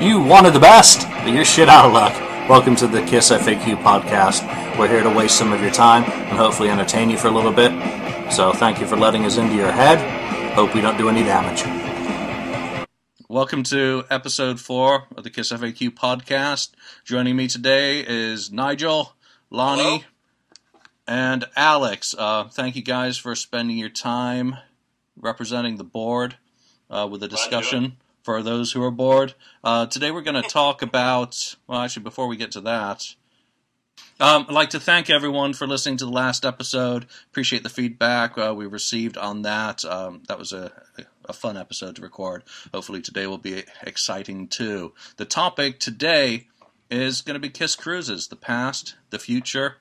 You wanted the best, but you're shit out of luck. Welcome to the KISS FAQ podcast. We're here to waste some of your time and hopefully entertain you for a little bit. So thank you for letting us into your head. Hope we don't do any damage. Welcome to episode four of the KISS FAQ podcast. Joining me today is Nigel, Lonnie, Hello. and Alex. Uh, thank you guys for spending your time representing the board uh, with a Glad to do discussion for those who are bored. Uh, today we're going to talk about, well, actually, before we get to that, um, I'd like to thank everyone for listening to the last episode. Appreciate the feedback uh, we received on that. Um, that was a, a fun episode to record. Hopefully, today will be exciting too. The topic today is going to be Kiss Cruises the past, the future,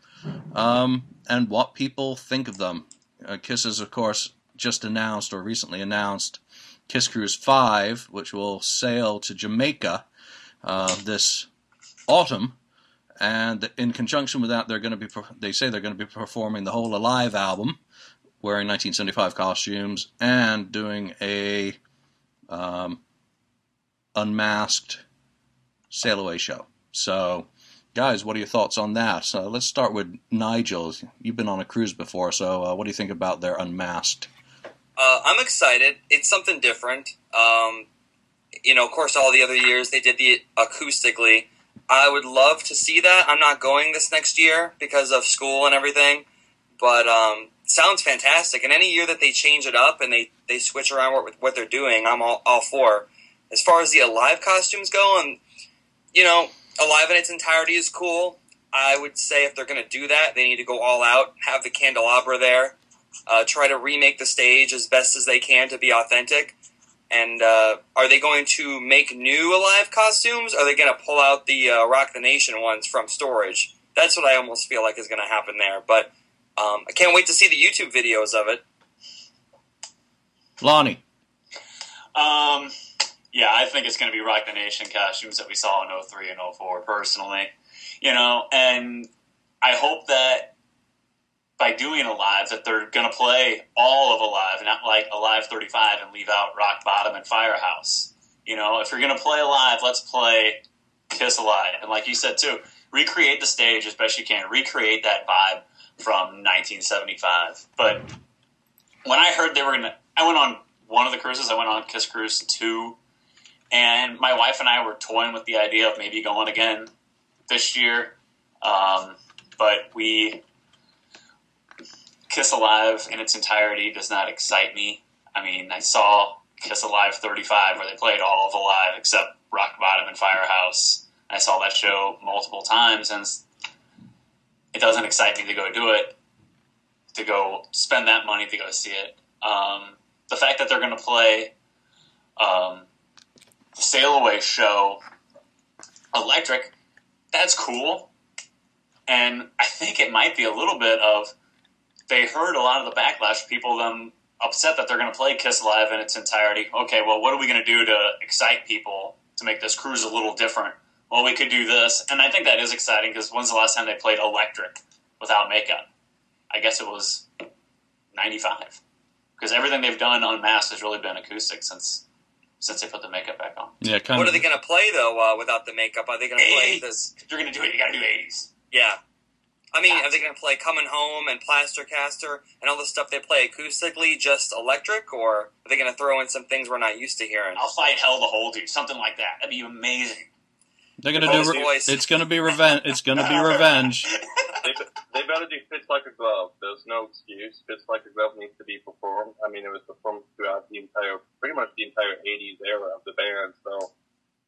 um, and what people think of them. Uh, Kiss is, of course, just announced or recently announced Kiss Cruise 5, which will sail to Jamaica uh, this autumn. And in conjunction with that, they're going to be they say they're going to be performing the whole Alive album, wearing 1975 costumes and doing a um, unmasked sail away show. So, guys, what are your thoughts on that? So let's start with Nigel. You've been on a cruise before, so uh, what do you think about their unmasked? Uh, I'm excited. It's something different. Um, you know, of course, all the other years they did the acoustically. I would love to see that. I'm not going this next year because of school and everything, but um, sounds fantastic. And any year that they change it up and they, they switch around what, what they're doing, I'm all, all for. As far as the alive costumes go, and you know, alive in its entirety is cool. I would say if they're going to do that, they need to go all out, have the candelabra there, uh, try to remake the stage as best as they can to be authentic. And uh, are they going to make new alive costumes? Or are they going to pull out the uh, Rock the Nation ones from storage? That's what I almost feel like is going to happen there. But um, I can't wait to see the YouTube videos of it. Lonnie. Um, yeah, I think it's going to be Rock the Nation costumes that we saw in 03 and 04, personally. You know, and I hope that by doing Alive, that they're going to play all of Alive, not like Alive 35 and leave out Rock Bottom and Firehouse. You know, if you're going to play Alive, let's play Kiss Alive. And like you said, too, recreate the stage as best you can. Recreate that vibe from 1975. But when I heard they were going to, I went on one of the cruises, I went on Kiss Cruise 2 and my wife and I were toying with the idea of maybe going again this year. Um, but we Kiss Alive in its entirety does not excite me. I mean, I saw Kiss Alive 35 where they played all of Alive except Rock Bottom and Firehouse. I saw that show multiple times, and it doesn't excite me to go do it, to go spend that money to go see it. Um, the fact that they're going to play um, the Sail Away show electric, that's cool. And I think it might be a little bit of they heard a lot of the backlash, people them upset that they're going to play Kiss Live in its entirety. Okay, well, what are we going to do to excite people to make this cruise a little different? Well, we could do this, and I think that is exciting because when's the last time they played electric without makeup? I guess it was '95 because everything they've done unmasked has really been acoustic since since they put the makeup back on. Yeah, kind What of. are they going to play though uh, without the makeup? Are they going to play this? If you're going to do it, you got to do '80s. Yeah. I mean, are they going to play Coming Home and Plaster Caster and all the stuff they play acoustically, just electric, or are they going to throw in some things we're not used to hearing? I'll fight hell to hold you, something like that. That'd be amazing. They're gonna Paul's do. Re- voice. it's gonna be revenge. It's gonna be revenge. they, they better do Fits Like a Glove. There's no excuse. Fits Like a Glove needs to be performed. I mean, it was performed throughout the entire, pretty much the entire 80s era of the band. So,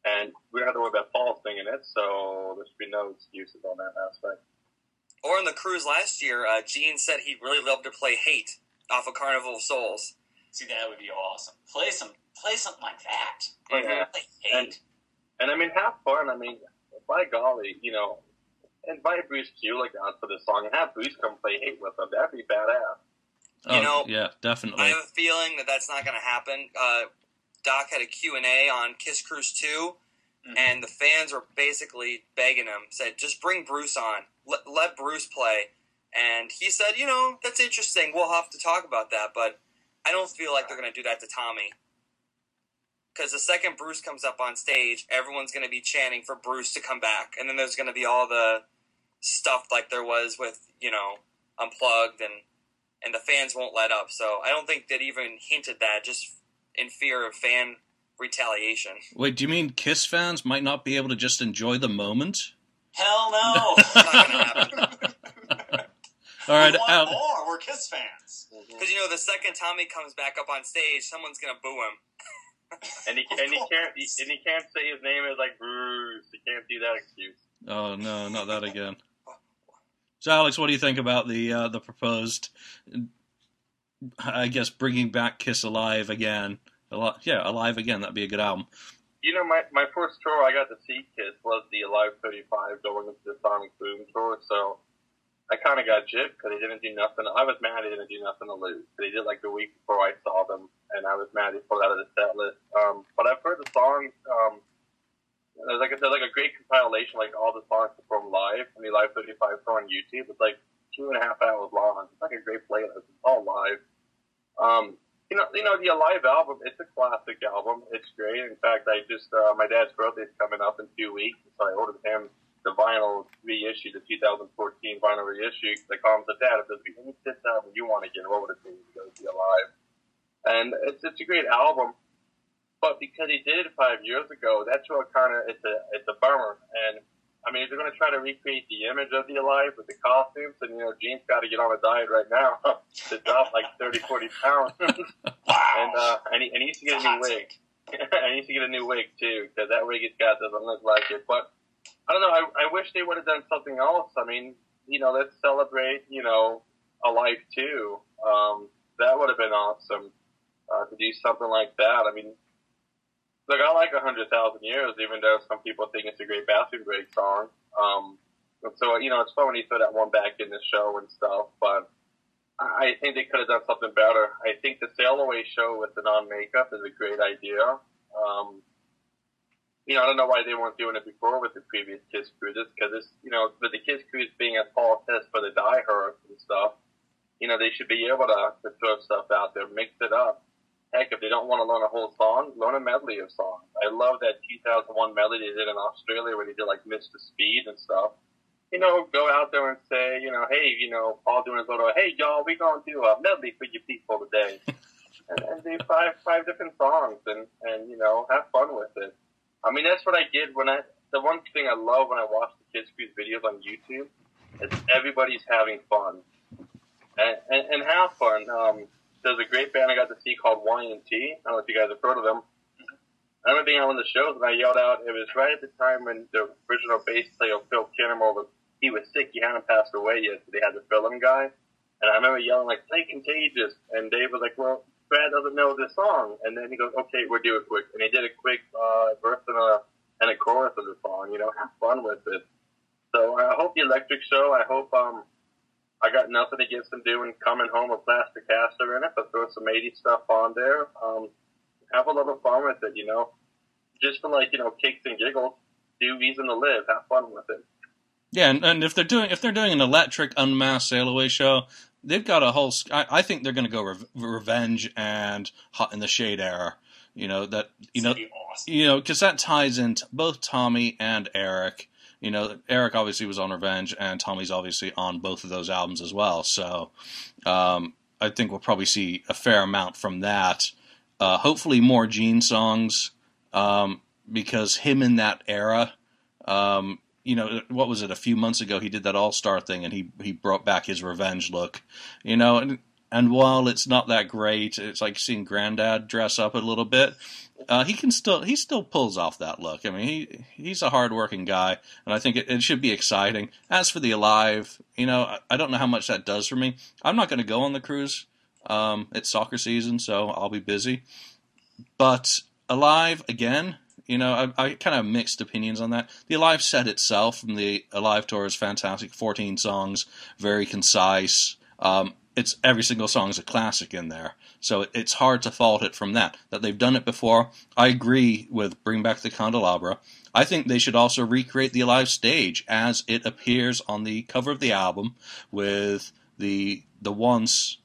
and we don't have to worry about Paul singing it, so there should be no excuses on that aspect. Or on the cruise last year, uh, Gene said he'd really love to play Hate off of Carnival of Souls. See, that would be awesome. Play some, play something like that. Play, Yeah. play hate. And I mean, have fun. I mean, by golly, you know, invite Bruce Kulick on for this song and have Bruce come play Hate with them. That'd be badass. Oh, know, yeah, definitely. I have a feeling that that's not going to happen. Uh, Doc had a Q&A on Kiss Cruise 2, Mhm. and the fans were basically begging him, said, just bring Bruce on. Let, let Bruce play. And he said, you know, that's interesting. We'll have to talk about that, but I don't feel like they're going to do that to Tommy. because the second Bruce comes up on stage, everyone's going to be chanting for Bruce to come back, and then there's going to be all the stuff like there was with you know unplugged and and the fans won't let up. So I don't think that even hinted that just in fear of fan retaliation. Wait, do you mean Kiss fans might not be able to just enjoy the moment? Hell no. It's not going to happen. All right, we want Al- more. We're Kiss fans. Because you know, the second Tommy comes back up on stage, someone's gonna boo him. And he and he can't course. and he can't say his name is like Bruce. He can't do that excuse. Oh no, not that again. So, Alex, what do you think about the uh, the proposed? I guess bringing back Kiss alive again. Al- yeah, alive again. That'd be a good album. You know, my my first tour I got to see Kiss was the Alive 35 going into the Sonic Boom tour. So I kind of got gypped because they didn't do nothing. I was mad they didn't do nothing to lose. They did like the week before I saw them, and I was mad they pulled out of the set list. Um, but I've heard the songs. Um, there's like a, there's like a great compilation, like all the songs performed live on the Live 35 tour on YouTube. It's like two and a half hours long. It's like a great playlist. It's all live. Um, you know, you know the Alive album. It's a classic album. It's great. In fact, I just uh, my dad's birthday's coming up in two weeks, so I ordered him the vinyl reissue, the 2014 vinyl reissue. Because I called him said, Dad, if there's any Kiss album you want to get, what would it be? He goes, "The Alive," and it's it's a great album. But because he did it five years ago, that's what kind of it's a it's a bummer. And I mean, if they're going to try to recreate the image of the Alive with the costumes, and you know, Gene's got to get on a diet right now to drop like 30, 40 pounds. Wow. and uh, and he, and he needs to get a new wig. I need to get a new wig too because that wig he's got doesn't look like it. But I don't know. I, I wish they would have done something else. I mean, you know, let's celebrate. You know, a life too. Um, that would have been awesome uh, to do something like that. I mean, look, I like a hundred thousand years, even though some people think it's a great bathroom break song. Um, so you know, it's fun when you throw that one back in the show and stuff, but. I think they could have done something better. I think the sail away show with the non makeup is a great idea. Um, you know, I don't know why they weren't doing it before with the previous Kiss cruises because it's, you know, with the Kiss cruise being a fall test for the Die Hard and stuff, you know, they should be able to, to throw stuff out there, mix it up. Heck, if they don't want to learn a whole song, learn a medley of songs. I love that 2001 medley they did in Australia where they did like Mr. Speed and stuff you know, go out there and say, you know, hey, you know, Paul doing his little, hey, y'all, we gonna do a medley for you people today, and, and do five five different songs, and and you know, have fun with it. I mean, that's what I did when I. The one thing I love when I watch the Kiss Cruise videos on YouTube is everybody's having fun, and and, and have fun. Um, there's a great band I got to see called Y and T. I don't know if you guys have heard of them. I remember being on one of the shows and I yelled out. It was right at the time when the original bass player Phil Kennemore was he was sick. He hadn't passed away yet, so they had to fill him guy. And I remember yelling like "Play Contagious," and Dave was like, "Well, Brad doesn't know this song." And then he goes, "Okay, we'll do it quick." And he did a quick uh, verse and a and a chorus of the song. You know, have fun with it. So I hope the Electric Show. I hope um I got nothing against them doing "Coming Home" with Plaster Caster in it, but throw some 80 stuff on there. Um, have a little fun with it. You know, just for like you know kicks and giggles. Do reason to live. Have fun with it. Yeah, and, and if they're doing if they're doing an electric unmasked sail away show, they've got a whole. I, I think they're going to go rev- revenge and hot in the shade era. You know that you know be awesome. you know because that ties into both Tommy and Eric. You know, Eric obviously was on Revenge, and Tommy's obviously on both of those albums as well. So, um, I think we'll probably see a fair amount from that. Uh, hopefully, more Gene songs, um, because him in that era, um, you know, what was it? A few months ago, he did that All Star thing, and he he brought back his revenge look. You know, and and while it's not that great, it's like seeing Granddad dress up a little bit. Uh, he can still he still pulls off that look. I mean, he he's a hardworking guy, and I think it, it should be exciting. As for the Alive, you know, I, I don't know how much that does for me. I'm not going to go on the cruise. Um, it's soccer season, so I'll be busy. But Alive again, you know, I, I kind of mixed opinions on that. The Alive set itself from the Alive tour is fantastic. 14 songs, very concise. Um, it's every single song is a classic in there, so it, it's hard to fault it from that. That they've done it before. I agree with Bring Back the Candelabra. I think they should also recreate the Alive stage as it appears on the cover of the album with the the once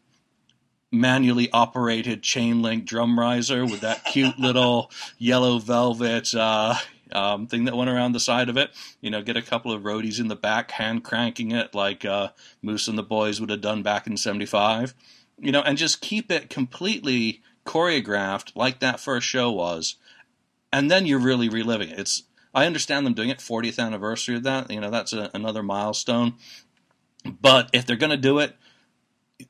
manually operated chain link drum riser with that cute little yellow velvet uh, um, thing that went around the side of it. You know, get a couple of roadies in the back hand cranking it like uh, Moose and the boys would have done back in '75. You know, and just keep it completely choreographed like that first show was, and then you're really reliving it. It's I understand them doing it 40th anniversary of that. You know, that's a, another milestone. But if they're going to do it,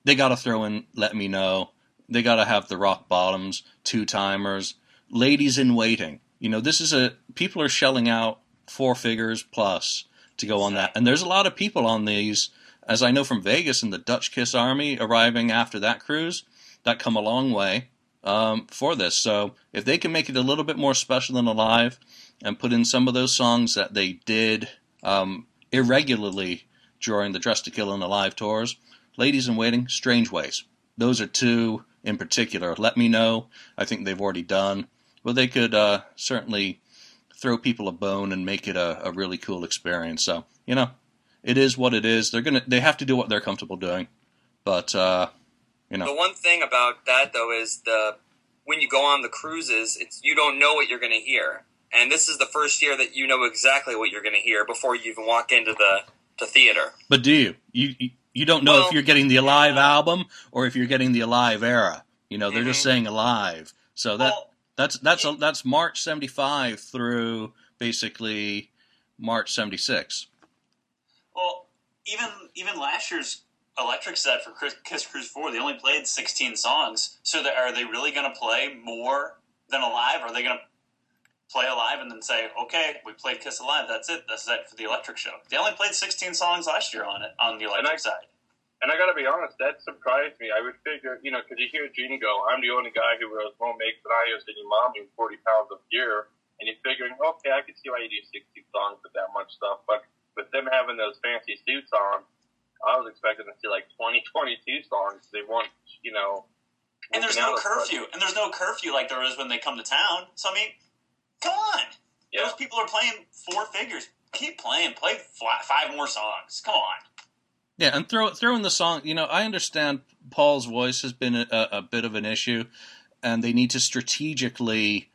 they got to throw in Let Me Know. They got to have the rock bottoms, two timers, ladies in waiting. You know, this is a people are shelling out four figures plus to go on that, and there's a lot of people on these, as I know from Vegas and the Dutch Kiss Army arriving after that cruise, that come a long way um, for this. So if they can make it a little bit more special than Alive, and put in some of those songs that they did um, irregularly during the Dress to Kill and Alive tours, Ladies in Waiting, Strange Ways. Those are two in particular. Let me know. I think they've already done. Well, they could uh, certainly throw people a bone and make it a, a really cool experience. So you know, it is what it is. They're gonna they have to do what they're comfortable doing. But uh, you know, The one thing about that though is the when you go on the cruises, it's you don't know what you're going to hear, and this is the first year that you know exactly what you're going to hear before you even walk into the to theater. but do you? You you, don't know if you're getting the Alive album or if you're getting the Alive era. You know, they're just Mhm. saying Alive. So that Well, that's that's a, that's March '75 through basically March '76. well, even even last year's electric set for Chris, Kiss Cruise Four, they only played 16 songs. So that, are they really going to play more than Alive? Are they going to play Alive and then say, "Okay, we played Kiss Alive. That's it. That's it for the electric show"? They only played 16 songs last year on it on the electric I- side. And I gotta be honest, that surprised me. I would figure, you know, because you hear Gene go, I'm the only guy who wears more makeup than I is than your mom and 40 pounds of gear. And you're figuring, okay, I can see why you do 60 songs with that much stuff. But with them having those fancy suits on, I was expecting to see like 20, 22 songs. They weren't, you know. And there's no curfew, and there's no curfew like there is when they come to town. So I mean, come on, Yeah. those people are playing four figures. Keep playing. Play five more songs. Come on. Yeah, and throw throw in the song. You know, I understand Paul's voice has been a, a bit of an issue, and they need to strategically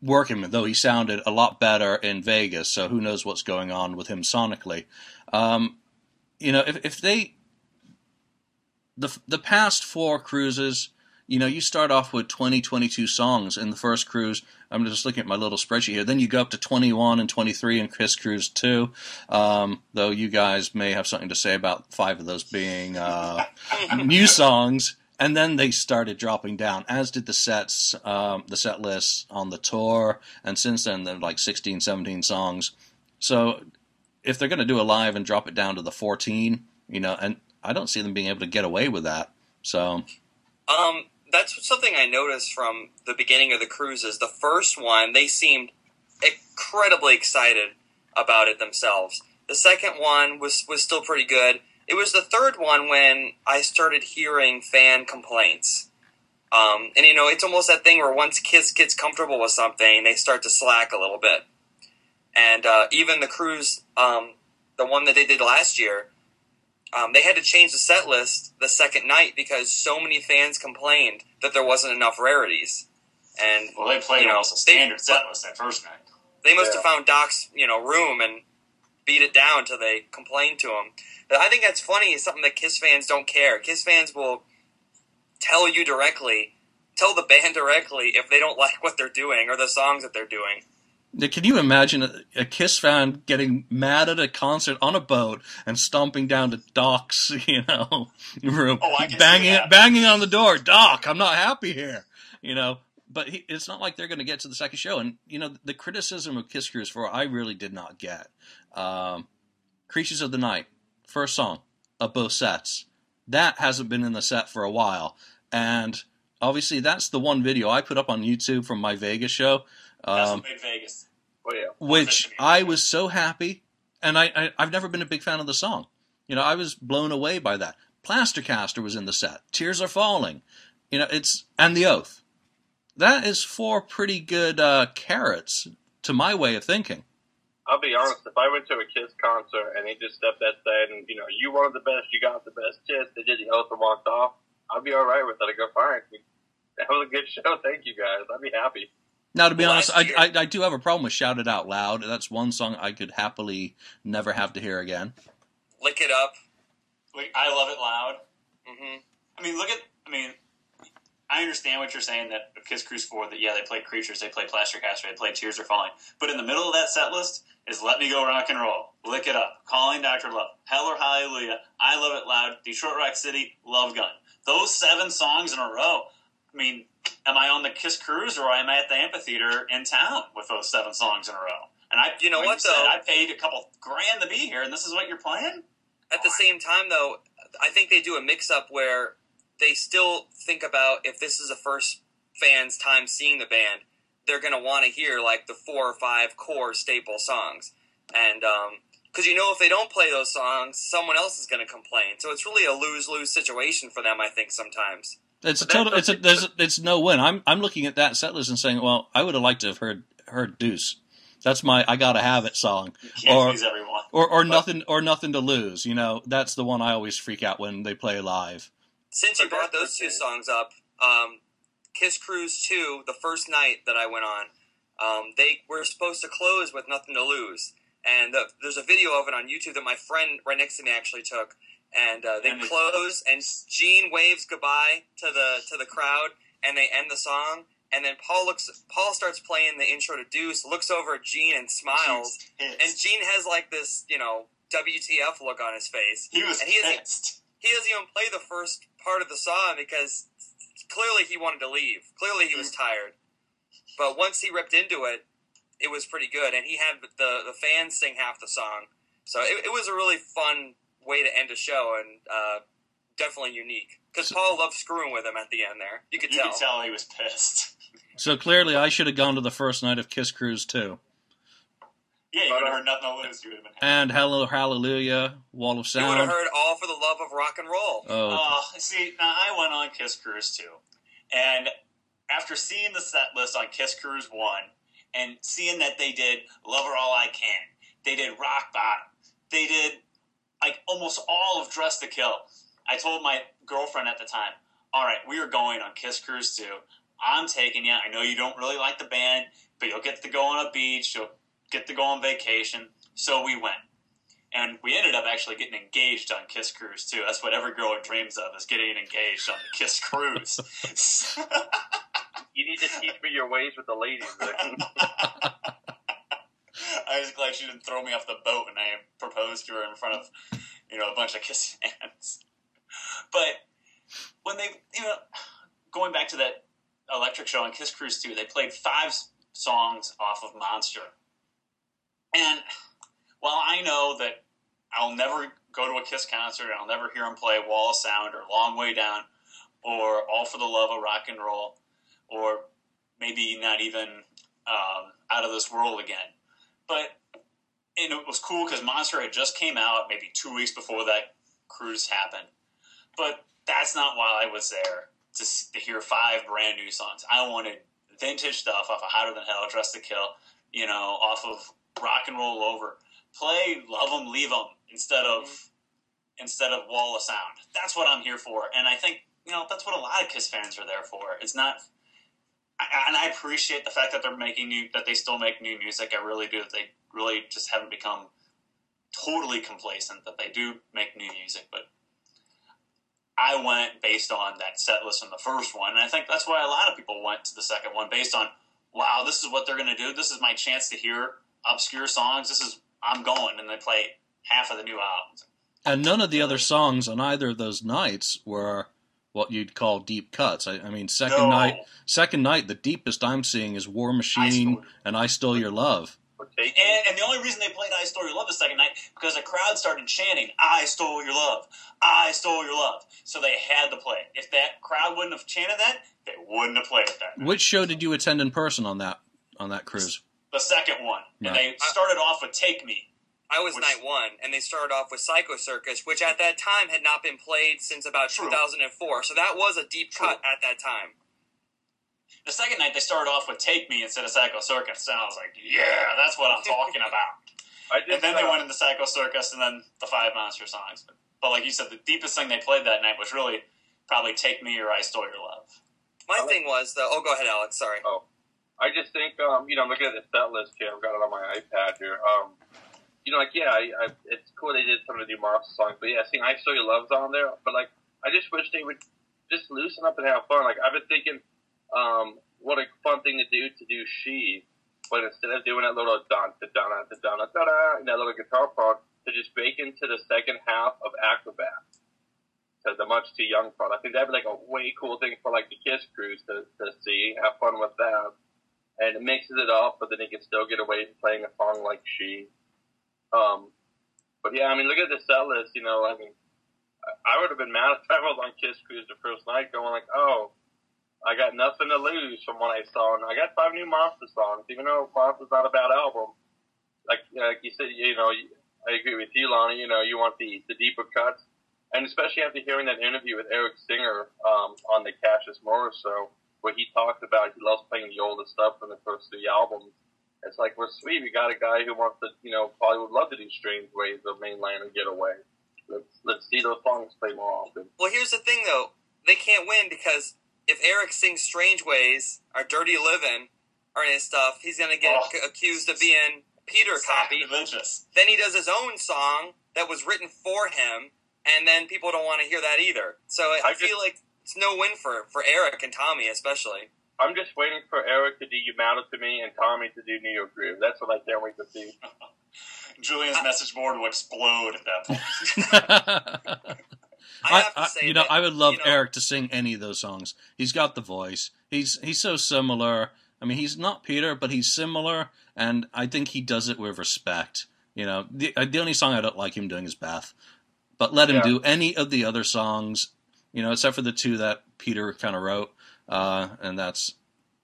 work him. Though he sounded a lot better in Vegas, so who knows what's going on with him sonically. Um, you know, if if they the the past four cruises, you know, you start off with 20, 22 songs in the first cruise. I'm just looking at my little spreadsheet here. Then you go up to 21 and 23 in Kiss Cruise 2. Um, though you guys may have something to say about five of those being uh, new songs. And then they started dropping down, as did the sets, um, the set lists on the tour. And since then, they're like 16, 17 songs. So if they're going to do a live and drop it down to the 14, you know, and I don't see them being able to get away with that. So, Um, that's something I noticed from the beginning of the cruises. The first one, they seemed incredibly excited about it themselves. The second one was was still pretty good. It was the third one when I started hearing fan complaints. Um, and you know, it's almost that thing where once Kiss gets comfortable with something, they start to slack a little bit. And uh, even the cruise, um, the one that they did last year, um, they had to change the set list the second night because so many fans complained that there wasn't enough rarities. And Well, they played You know, almost a they- standard set list that first night. they must have found Doc's, you know, room and beat it down till they complained to him. But I think that's funny. It's something that Kiss fans don't care. Kiss fans will tell you directly, tell the band directly if they don't like what they're doing or the songs that they're doing. Can you imagine a, a Kiss fan getting mad at a concert on a boat and stomping down to Doc's, you know, room, Oh, I can see banging banging on the door, Doc, I'm not happy here, you know. But he, it's not like they're going to get to the second show, and you know the criticism of Kiss Cruise Four, I really did not get. Um, Creatures of the Night, first song of both sets, that hasn't been in the set for a while, and obviously that's the one video I put up on YouTube from my Vegas show. Um, Vegas. Oh, yeah. which I was so happy, and I, I I've never been a big fan of the song. You know, I was blown away by that. Plastercaster was in the set. Tears are falling. You know, it's and the oath. That is four pretty good uh, carrots to my way of thinking. I'll be honest, if I went to a Kiss concert and they just stepped outside and, you know, you wanted the best, you got the best Kiss, they did the oath and walked off, I'll be all right with it. I go, fine. That was a good show. Thank you guys. I'd be happy. Now, to be honest, I, I I do have a problem with "Shout It Out Loud." That's one song I could happily never have to hear again. Lick it up. Like, I love it loud. hmm I mean, look at. I mean, I understand what you're saying that Kiss Cruise Four. That yeah, they play Creatures, they play Plaster Caster, they play Tears Are Falling. But in the middle of that set list is Let Me Go Rock and Roll, Lick It Up, Calling Doctor Love, Hell or Hallelujah, I Love It Loud, Detroit Rock City, Love Gun. Those seven songs in a row. I mean, am I on the Kiss Cruise or am I at the amphitheater in town with those seven songs in a row? And I, You know what, said, though? I paid a couple grand to be here, and this is what you're playing. At the same time, though, I think they do a mix-up where they still think about if this is a first fan's time seeing the band, they're going to want to hear like the four or five core staple songs, and um, because you know if they don't play those songs, someone else is going to complain. So it's really a lose-lose situation for them. I think sometimes. It's a But that's total. It's a. okay. There's. It's no win. I'm. I'm looking at that set list and saying, well, I would have liked to have heard heard Deuce. That's my I gotta have it song, You can't Or- please everyone. or or But- nothing or nothing to lose. You know, that's the one I always freak out when they play live. Since you brought those two songs up, um, Kiss Cruise 2, the first night that I went on, um, they were supposed to close with Nothing to Lose. And the, there's a video of it on YouTube that my friend right next to me actually took. And uh, they And close, and Gene waves goodbye to the to the crowd, and they end the song. And then Paul looks. Paul starts playing the intro to Deuce, looks over at Gene and smiles. And. Gene has like this, you know, WTF look on his face he was and he is- pissed. he doesn't even play the first part of the song because clearly he wanted to leave. Clearly he was tired. But once he ripped into it, it was pretty good, and he had the the fans sing half the song. So it, it was a really fun way to end a show, and uh, definitely unique. Because So- Paul loved screwing with him at the end. There, you could You tell. could tell he was pissed. So clearly, I should have gone to the first night of Kiss Cruise too. Yeah, you would have heard nothing to lose. You would have been. And Hell or Hallelujah, Wall of Sound. You would have Sound. heard "All for the Love of Rock and Roll." Oh, Uh, see, now I went on Kiss Cruise too, and after seeing the set list on Kiss Cruise one, and seeing that they did "Love Her All I Can," they did "Rock Bottom," they did like almost all of "Dress to Kill." I told my girlfriend at the time, "All right, we are going on Kiss Cruise two. I'm taking you. I know you don't really like the band, but you'll get to go on a beach. You'll get to go on vacation." So we went. And we ended up actually getting engaged on Kiss Cruise too. That's what every girl dreams of is getting engaged on the Kiss Cruise. You need to teach me your ways with the ladies. I was glad she didn't throw me off the boat and I proposed to her in front of, you know, a bunch of Kiss fans. But when they, you know, going back to that electric show on Kiss Cruise 2, they played five songs off of Monster. And while I know that I'll never go to a Kiss concert I'll never hear them play Wall of Sound or Long Way Down or All for the Love of Rock and Roll or maybe not even um, Out of This World again. But and it was cool because Monster had just came out maybe two weeks before that cruise happened. But that's not why I was there to, to hear five brand new songs. I wanted vintage stuff off of Hotter Than Hell, Dress to Kill, you know, off of Rock and Roll Over. Play Love 'Em, Leave 'Em instead of mm-hmm. instead of Wall of Sound. That's what I'm here for, and I think you know that's what a lot of Kiss fans are there for. It's not and I appreciate the fact that they're making new, that they still make new music. I really do. They really just haven't become totally complacent. That they do make new music, but I went based on that set list from the first one, and I think that's why a lot of people went to the second one based on, wow, this is what they're going to do. This is my chance to hear obscure songs. This is I'm going, and they play half of the new albums. and none of the other songs on either of those nights were what you'd call deep cuts. I, I mean, second No. night, second night, the deepest I'm seeing is War Machine Stole- and I Stole Your Love. And, and the only reason they played I Stole Your Love the second night because the crowd started chanting, I stole your love, I stole your love. So they had to play. it. If that crowd wouldn't have chanted that, they wouldn't have played it that night. Which show did you attend in person on that on that cruise? The second one. Yeah. And they started off with Take Me. I was Which- night one, and they started off with Psycho Circus, which at that time had not been played since about True. 2004. So that was a deep True. cut at that time. The second night they started off with Take Me instead of Psycho Circus. And I was like, yeah, that's what I'm talking about. I did. and then they uh, went into Psycho Circus and then the Five Monster songs. But, but like you said, the deepest thing they played that night was really probably "Take Me" or "I Stole Your Love." My I like- thing was the. Oh, go ahead, Alex. Sorry. Oh, I just think, um, you know, I'm looking at the set list here. I've got it on my iPad here. Um, you know, like, yeah, I, I, it's cool they did some of the new Monster songs, but yeah, seeing I Saw Your Love's on there. But, like, I just wish they would just loosen up and have fun. Like, I've been thinking, um, what a fun thing to do to do She, but instead of doing that little dun, da, dun, da, dun, da, da, da, and that little guitar part, to just break into the second half of Acrobat. To the much too young part. I think that'd be like a way cool thing for like the Kiss cruise to, to see. Have fun with that and it mixes it up, but then he can still get away from playing a song like She. Um, but yeah, I mean, look at the set list. You know, I mean, I- would have been mad if I was on Kiss Cruise the first night, going like, "Oh, I got nothing to lose from what I saw." And I got five new Monster songs, even though Monster's not a bad album. Like, like you said, you know, I agree with you, Lonnie. You know, you want the the deeper cuts, and especially after hearing that interview with Eric Singer um, on the Cassius Morris show where he talked about he loves playing the older stuff from the first three albums. It's like we're sweet. We got a guy who wants to, you know, probably would love to do Strange Ways of Mainline and Getaway. Let's let's see those songs play more often. Well, here's the thing though. They can't win because if Eric sings "Strange Ways" or "Dirty living or any stuff, he's gonna get Oh. ac- accused of being Peter copy. Then he does his own song that was written for him, and then people don't want to hear that either. So I, I I feel just- like it's no win for for Eric and Tommy especially. I'm just waiting for Eric to do You Matter to Me and Tommy to do New York Groove. That's what I can't wait to see. Julian's message board will explode at that point. I I, have to I- say, you know, that, I would love you know, Eric to sing any of those songs. He's got the voice. He's he's so similar. I mean, he's not Peter, but he's similar, and I think he does it with respect. You know, the uh, the only song I don't like him doing is Beth, but let him Yeah. do any of the other songs. You know, except for the two that Peter kind of wrote, uh, and that's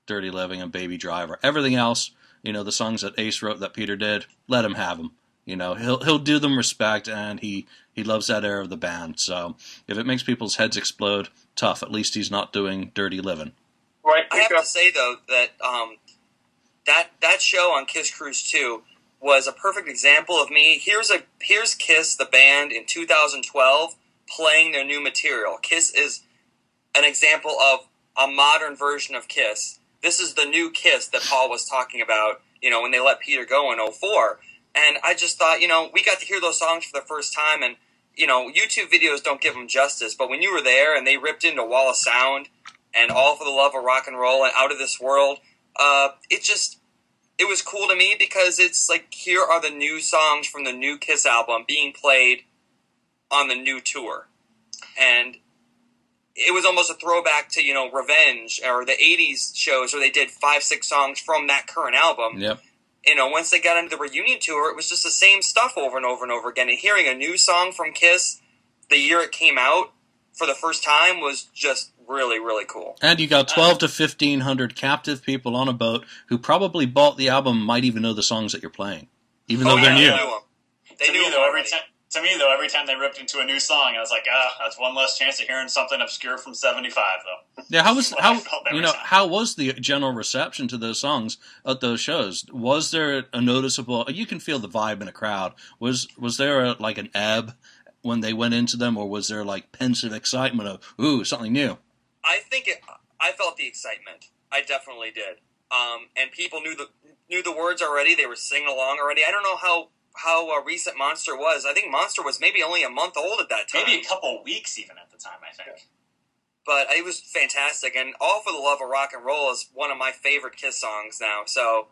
"Dirty Living" and "Baby Driver." Everything else, you know, the songs that Ace wrote that Peter did, let him have them. You know, he'll he'll do them respect, and he he loves that era of the band. So if it makes people's heads explode, tough. At least he's not doing "Dirty Living." Right, I have to say though that um, that that show on Kiss Cruise Two was a perfect example of me. Here's a here's Kiss the band in 2012 playing their new material. Kiss is an example of a modern version of Kiss. This is the new Kiss that Paul was talking about. You know when they let Peter go in 04. and I just thought you know we got to hear those songs for the first time and. You know, YouTube videos don't give them justice, but when you were there and they ripped into Wall of Sound and All for the Love of Rock and Roll and Out of This World, uh, it just it was cool to me because it's like here are the new songs from the new Kiss album being played on the new tour, and it was almost a throwback to you know Revenge or the '80s shows where they did five six songs from that current album. Yep. You know, once they got into the reunion tour, it was just the same stuff over and over and over again. And hearing a new song from Kiss the year it came out for the first time was just really really cool. And you got uh, twelve to fifteen hundred captive people on a boat who probably bought the album, might even know the songs that you're playing, even oh, though oh, they're new. They knew 'em. They knew me, 'em though, every time to me though, every time they ripped into a new song, I was like, ah, that's one less chance of hearing something obscure from '75, though. Yeah, how was That's what I how you know time. how was the general reception to those songs at those shows? Was there a noticeable? You can feel the vibe in a crowd. Was was there a, like an ebb when they went into them, or was there like pensive excitement of ooh something new? I think it, I felt the excitement. I definitely did. Um, and people knew the knew the words already. They were singing along already. I don't know how how uh, recent Monster was. I think Monster was maybe only a month old at that time. Maybe a couple weeks even at the time. I think. but it was fantastic. And "All for the Love of Rock and Roll" is one of my favorite Kiss songs now. So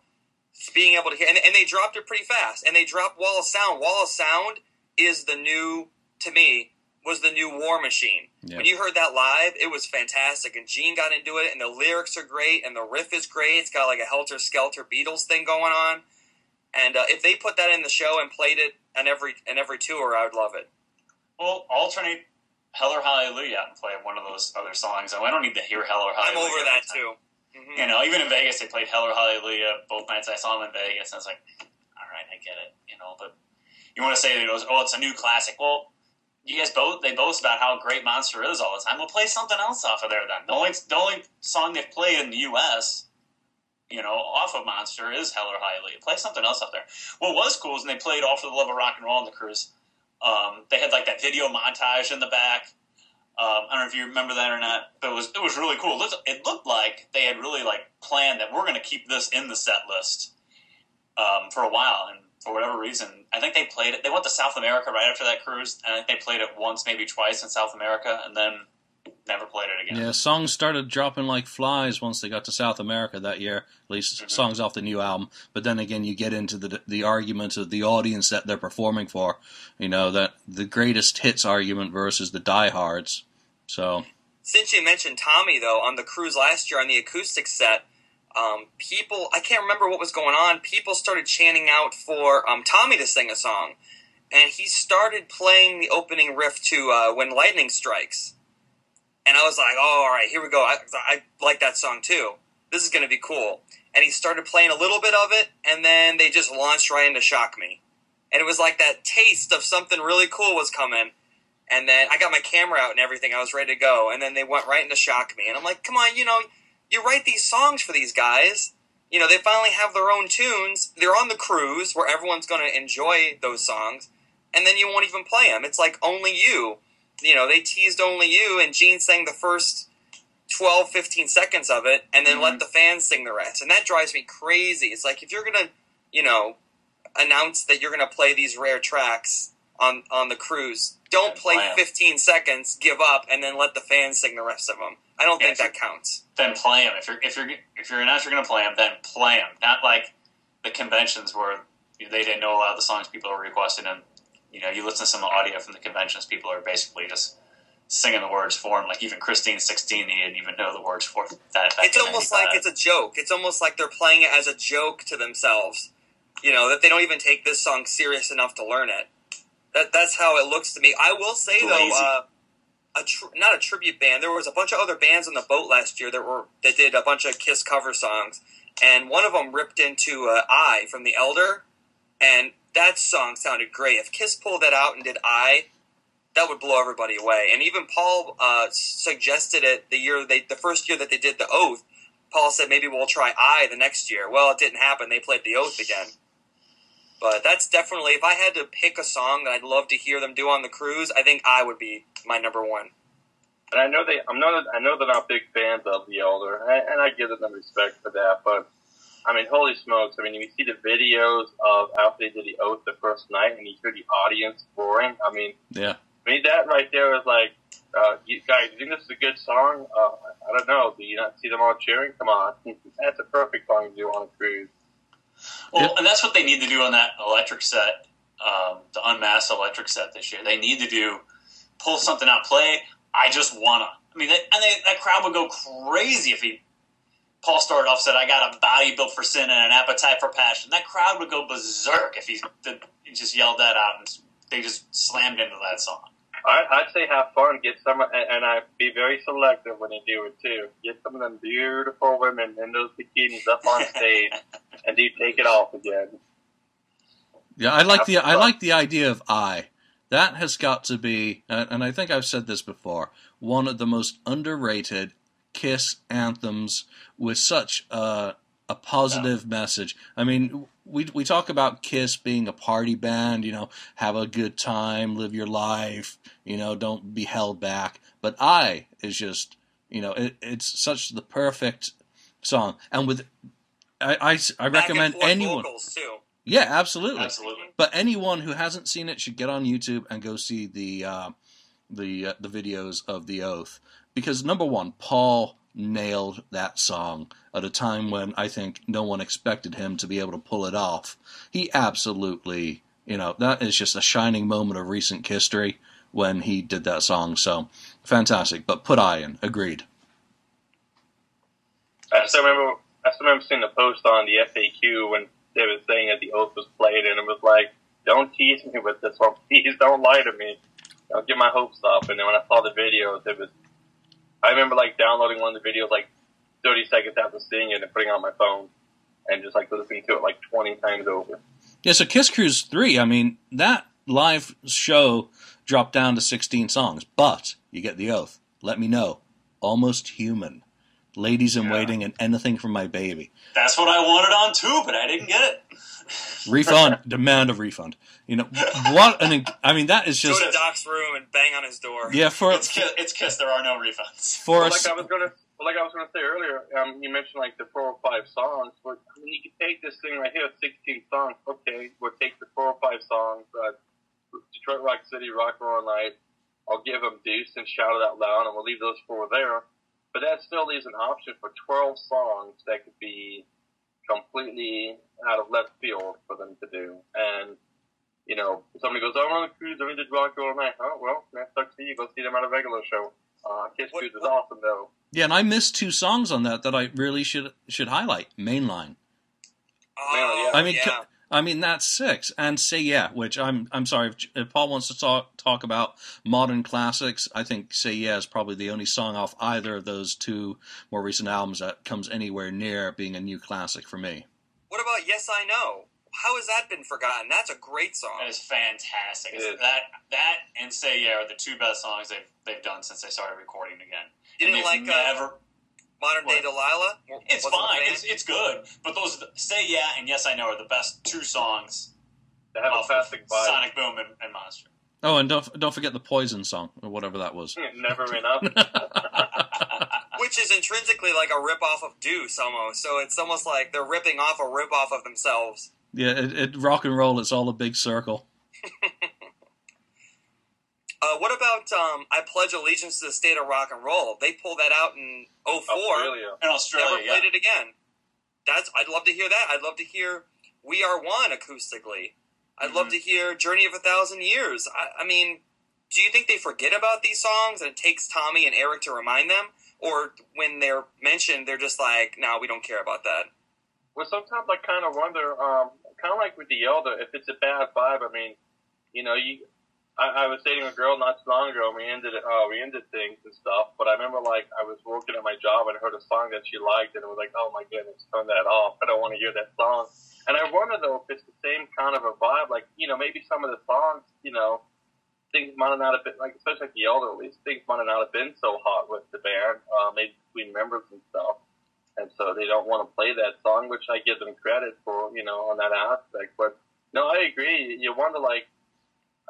being able to hear, and, and they dropped it pretty fast. And they dropped "Wall of Sound." "Wall of Sound" is the new to me was the new War Machine. Yeah. When you heard that live, it was fantastic. And Gene got into it, and the lyrics are great, and the riff is great. It's got like a helter skelter Beatles thing going on. And uh, if they put that in the show and played it on every in every tour, I would love it. Well, alternate "Hell or Hallelujah" and play one of those other songs. I don't need to hear "Hell or I'm over that too. Mhm. You know, even in Vegas, they played "Hell or Hallelujah" both nights I saw them in Vegas. And I was like, all right, I get it. You know, but you want to say it goes, oh, it's a new classic. Well, you guys both they boast about how great Monster is all the time. We'll play something else off of there then. The only the only song they've played in the U.S. You know, off of Monster is Hell or Hallelujah. Play something else up there. What was cool is when they played All for the Love of Rock and Roll on the cruise. Um, they had like that video montage in the back Um, I don't know if you remember that or not, but it was it was really cool. It looked, it looked like they had really like planned that we're going to keep this in the set list um, for a while, and for whatever reason, I think they played it. They went to South America right after that cruise, and I think they played it once, maybe twice in South America, and then never played it again. Yeah, songs started dropping like flies once they got to South America that year. At least Mhm. songs off the new album. But then again, you get into the the arguments of the audience that they're performing for. You know that the greatest hits argument versus the diehards. So Since you mentioned Tommy, though, on the cruise last year on the acoustic set, um, people, I can't remember what was going on. People started chanting out for um, Tommy to sing a song. And he started playing the opening riff to uh, When Lightning Strikes. And I was like, oh, all right, here we go. I, I like that song too. This is going to be cool. And he started playing a little bit of it, and then they just launched right into Shock Me. And it was like that taste of something really cool was coming. And then I got my camera out and everything. I was ready to go. And then they went right into Shock Me. And I'm like, come on, you know, you write these songs for these guys. You know, they finally have their own tunes. They're on the cruise where everyone's going to enjoy those songs. And then you won't even play them. It's like Only You. You know, they teased Only You, and Gene sang the first 12, 15 seconds of it, and then Mhm. let the fans sing the rest. And that drives me crazy. It's like if you're going to, you know, announce that you're going to play these rare tracks on, on the cruise, don't play play 'em. 15 seconds, give up, and then let the fans sing the rest of them. I don't Yeah, think that counts. Then play them. If you're if you're if you're an announcer going to play them, then play them. Not like the conventions where they didn't know a lot of the songs people were requesting, and you know you listen to some audio from the conventions, people are basically just singing the words for them. Like even Christine sixteen, he didn't even know the words for that. It's almost like it's a joke. It's almost like they're playing it as a joke to themselves. You know that they don't even take this song serious enough to learn it. That that's how it looks to me. I will say Lazy. though, uh, a tr- not a tribute band. There was a bunch of other bands on the boat last year that were that did a bunch of Kiss cover songs, and one of them ripped into uh, "I" from The Elder, and that song sounded great. If Kiss pulled that out and did "I," that would blow everybody away. And even Paul uh, suggested it the year they the first year that they did the Oath. Paul said maybe we'll try "I" the next year. Well, it didn't happen. They played the Oath again. But that's definitely if I had to pick a song that I'd love to hear them do on the cruise, I think "I" would be my number one. And I know they, I'm not, I know they're not big fans of the Elder, and I, and I give them respect for that. But I mean, holy smokes! I mean, you see the videos of after they did the oath the first night, and you hear the audience roaring. I mean, yeah, I mean that right there was like, uh, you guys, you think this is a good song? Uh, I don't know. Do you not see them all cheering? Come on, that's a perfect song to do on a cruise. Well, Yeah. and that's what they need to do on that electric set, um, the unmasked electric set this year. They need to do pull something out, play. I just wanna. I mean, they, and they, that crowd would go crazy if he. Paul started off said, "I got a body built for sin and an appetite for passion." That crowd would go berserk if he, he just yelled that out and they just slammed into that song. I, I'd say have fun, get some, and, and I be very selective when you do it too. Get some of them beautiful women in those bikinis up on stage, and do take it off again. yeah. I like the I like the idea of I. That has got to be, and and I think I've said this before, one of the most underrated Kiss anthems with such a, a positive message. I mean, we we talk about Kiss being a party band, you know, have a good time, live your life, you know, don't be held back. But I is just, you know, it, it's such the perfect song, and with I I, I recommend anyone. Yeah, absolutely. Absolutely. But anyone who hasn't seen it should get on YouTube and go see the uh, the uh, the videos of the Oath because number one, Paul nailed that song at a time when I think no one expected him to be able to pull it off. He absolutely, you know, that is just a shining moment of recent history when he did that song. So fantastic. But put I in, agreed. I still remember. I still remember seeing the post on the FAQ when they were saying that the oath was played, and it was like, "Don't tease me with this one, please. Don't lie to me. Don't get my hopes up." And then when I saw the videos, it was. I remember like downloading one of the videos like 30 seconds after seeing it and putting it on my phone, and just like listening to it like 20 times over. Yeah, so Kiss Cruise 3, I mean, that live show dropped down to 16 songs, but you get the oath. Let me know. Almost human. Ladies in Yeah. waiting and anything from my baby. That's what I wanted on too, but I didn't get it. Refund, demand a refund. You know what? An, I mean, that is just Go to Doc's room and bang on his door. yeah for It's kiss, it's kiss. There are no refunds. for Well, us. like I was gonna, well, like I was gonna say earlier, um, you mentioned like the four or five songs. But I mean, you could take this thing right here, 16 songs. Okay, we'll take the four or five songs. Uh, Detroit Rock City, Rock and Roll Night. I'll give them Deuce and shout it out loud, and we'll leave those four there. But that still leaves an option for 12 songs that could be completely out of left field for them to do. And you know, somebody goes, "Oh, I'm on a cruise. I did Rock and Roll Night." Oh, well, that sucks for you. Go see them at a regular show. Uh, Kiss What- Cruise is what- awesome though. Yeah, and I missed two songs on that that I really should should highlight. Mainline. Oh, I mean, yeah. I mean that's six, and say yeah. Which I'm I'm sorry if, if Paul wants to talk talk about modern classics. I think say yeah is probably the only song off either of those two more recent albums that comes anywhere near being a new classic for me. What about Yes I Know? How has that been forgotten? That's a great song. That is fantastic. It is. That that and Say Yeah are the two best songs they've they've done since they started recording again. Didn't And like they've uh, never. Modern Day what? Delilah? It's wasn't fine. It's it's good. But those Say Yeah and Yes I Know are the best two songs They have a off of vibe. Sonic Boom and, and Monster. Oh, and don't don't forget the Poison song or whatever that was. Never enough. Which is intrinsically like a rip off of Deuce almost. So it's almost like they're ripping off a rip off of themselves. Yeah, it, it rock and roll. It's all a big circle. Uh, what about um, I Pledge Allegiance to the State of Rock and Roll? They pulled that out in 04. Australia. In Australia, Never yeah. played it again. That's I'd love to hear that. I'd love to hear We Are One acoustically. I'd love Mhm. to hear Journey of a Thousand Years. I, I mean, do you think they forget about these songs and it takes Tommy and Eric to remind them? Or when they're mentioned, they're just like, no, we don't care about that. Well, sometimes I kind of wonder, um, kind of like with the Elder, if it's a bad vibe. I mean, you know, you. I, I was dating a girl not too long ago. and We ended, uh, we ended things and stuff. But I remember, like, I was working at my job and heard a song that she liked, and it was like, oh my goodness, turn that off. I don't want to hear that song. And I wonder though if it's the same kind of a vibe. Like, you know, maybe some of the songs, you know, things might not have been like, especially like the Elder, at things might not have been so hot with the band, uh, maybe between members and stuff. And so they don't want to play that song, which I give them credit for, you know, on that aspect. But no, I agree. You wonder, like,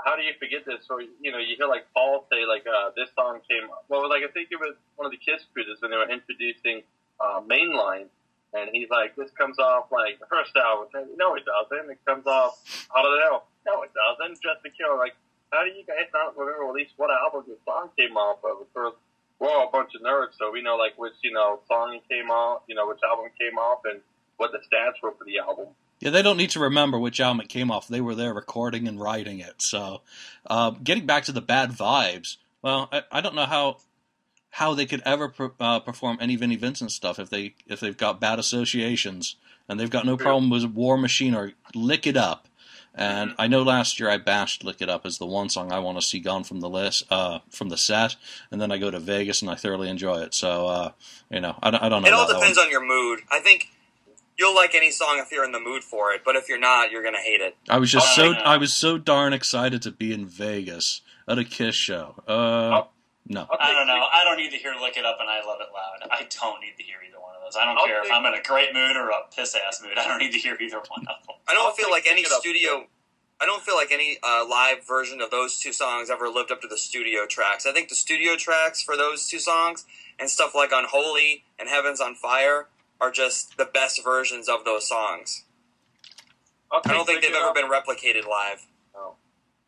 how do you forget this? Or, you know, you hear like Paul say, like, uh, this song came, well, like, I think it was one of the Kiss cruises when they were introducing uh, Mainline. And he's like, this comes off like the first album. No, it doesn't. It comes off Hotter Than Hell. No, it doesn't. Dressed to Kill. Like, how do you guys not remember at least what album the song came off of? Of course, we're all a bunch of nerds, so we know like which you know song came off, you know which album came off, and what the stats were for the album. Yeah, they don't need to remember which album it came off. They were there recording and writing it. So, uh, getting back to the bad vibes. Well, I, I don't know how how they could ever per, uh, perform any Vinnie Vincent stuff if they if they've got bad associations and they've got no problem with War Machine or Lick It Up. And I know last year I bashed "Lick It Up" as the one song I want to see gone from the list, uh, from the set, and then I go to Vegas and I thoroughly enjoy it. So, uh, you know, I don't, I don't know. It all depends on your mood. I think you'll like any song if you're in the mood for it, but if you're not, you're gonna hate it. I was just Oh, so I. I was so darn excited to be in Vegas at a Kiss show. Uh, Oh. no, I'll I take don't know. I don't need to hear "Lick It Up" and "I Love It Loud." I don't need to hear either one of those. I don't I'll care if I'm in a great mood or a piss ass mood. I don't need to hear either one of them. I don't I'll feel like any Pick It Up, studio. I don't feel like any uh, live version of those two songs ever lived up to the studio tracks. I think the studio tracks for those two songs and stuff like Unholy and Heaven's on Fire are just the best versions of those songs. I don't think they've ever Up. been replicated live. No.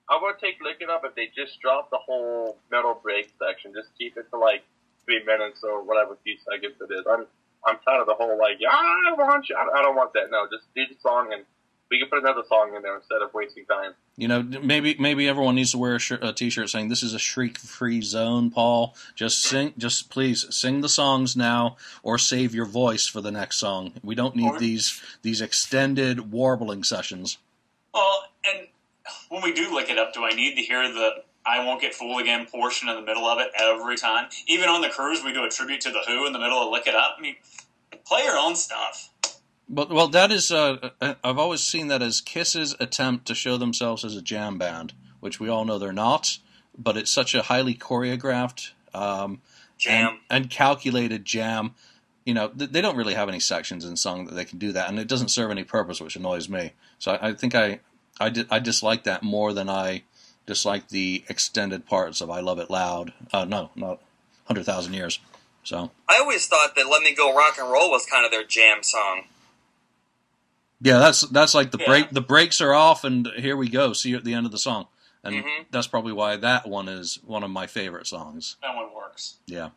I would take Lick It Up if they just drop the whole metal break section. Just keep it to like three minutes or whatever few seconds it is. I'm I'm tired of the whole like yeah I want you. I I don't want that. No, just do the song and we can put another song in there instead of wasting time. you know, maybe maybe everyone needs to wear a, sh- a t-shirt saying this is a shriek-free zone. Paul, just sing, just please sing the songs now, or save your voice for the next song. We don't need Or- these these extended warbling sessions. Well, and when we do lick it up, do I need to hear the "I won't get fooled again" portion in the middle of it every time? Even on the cruise, we do a tribute to the Who in the middle of "Lick It Up." I mean, play your own stuff. But well, that is uh, I've always seen that as Kiss's attempt to show themselves as a jam band, which we all know they're not. But it's such a highly choreographed um, Jam. and, and calculated jam. you know, th- they don't really have any sections in song that they can do that, and it doesn't serve any purpose, which annoys me. So I, I think I, I, di- I dislike that more than I dislike the extended parts of "I Love It Loud." Uh, no, not hundred thousand years. So I always thought that "Let Me Go Rock and Roll" was kind of their jam song. Yeah, that's that's like the Yeah. break. The brakes are off, and here we go. See you at the end of the song, and Mhm. that's probably why that one is one of my favorite songs. That one works. Yeah.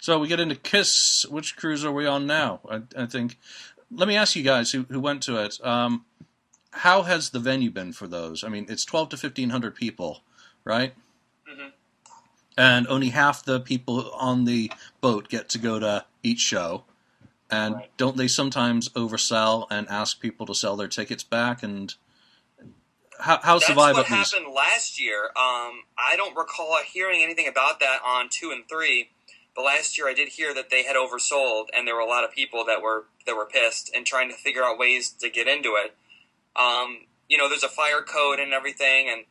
So we get into Kiss. Which cruise are we on now? I, I think. Let me ask you guys who, who went to it. Um, how has the venue been for those? I mean, it's twelve to fifteen hundred people, right? Mhm. And only half the people on the boat get to go to each show. And Right. don't they sometimes oversell and ask people to sell their tickets back? And how, how's That's the vibe what happened last year. Um, I don't recall hearing anything about that on two and three, but last year I did hear that they had oversold, and there were a lot of people that were that were pissed and trying to figure out ways to get into it. Um, you know, there's a fire code and everything, and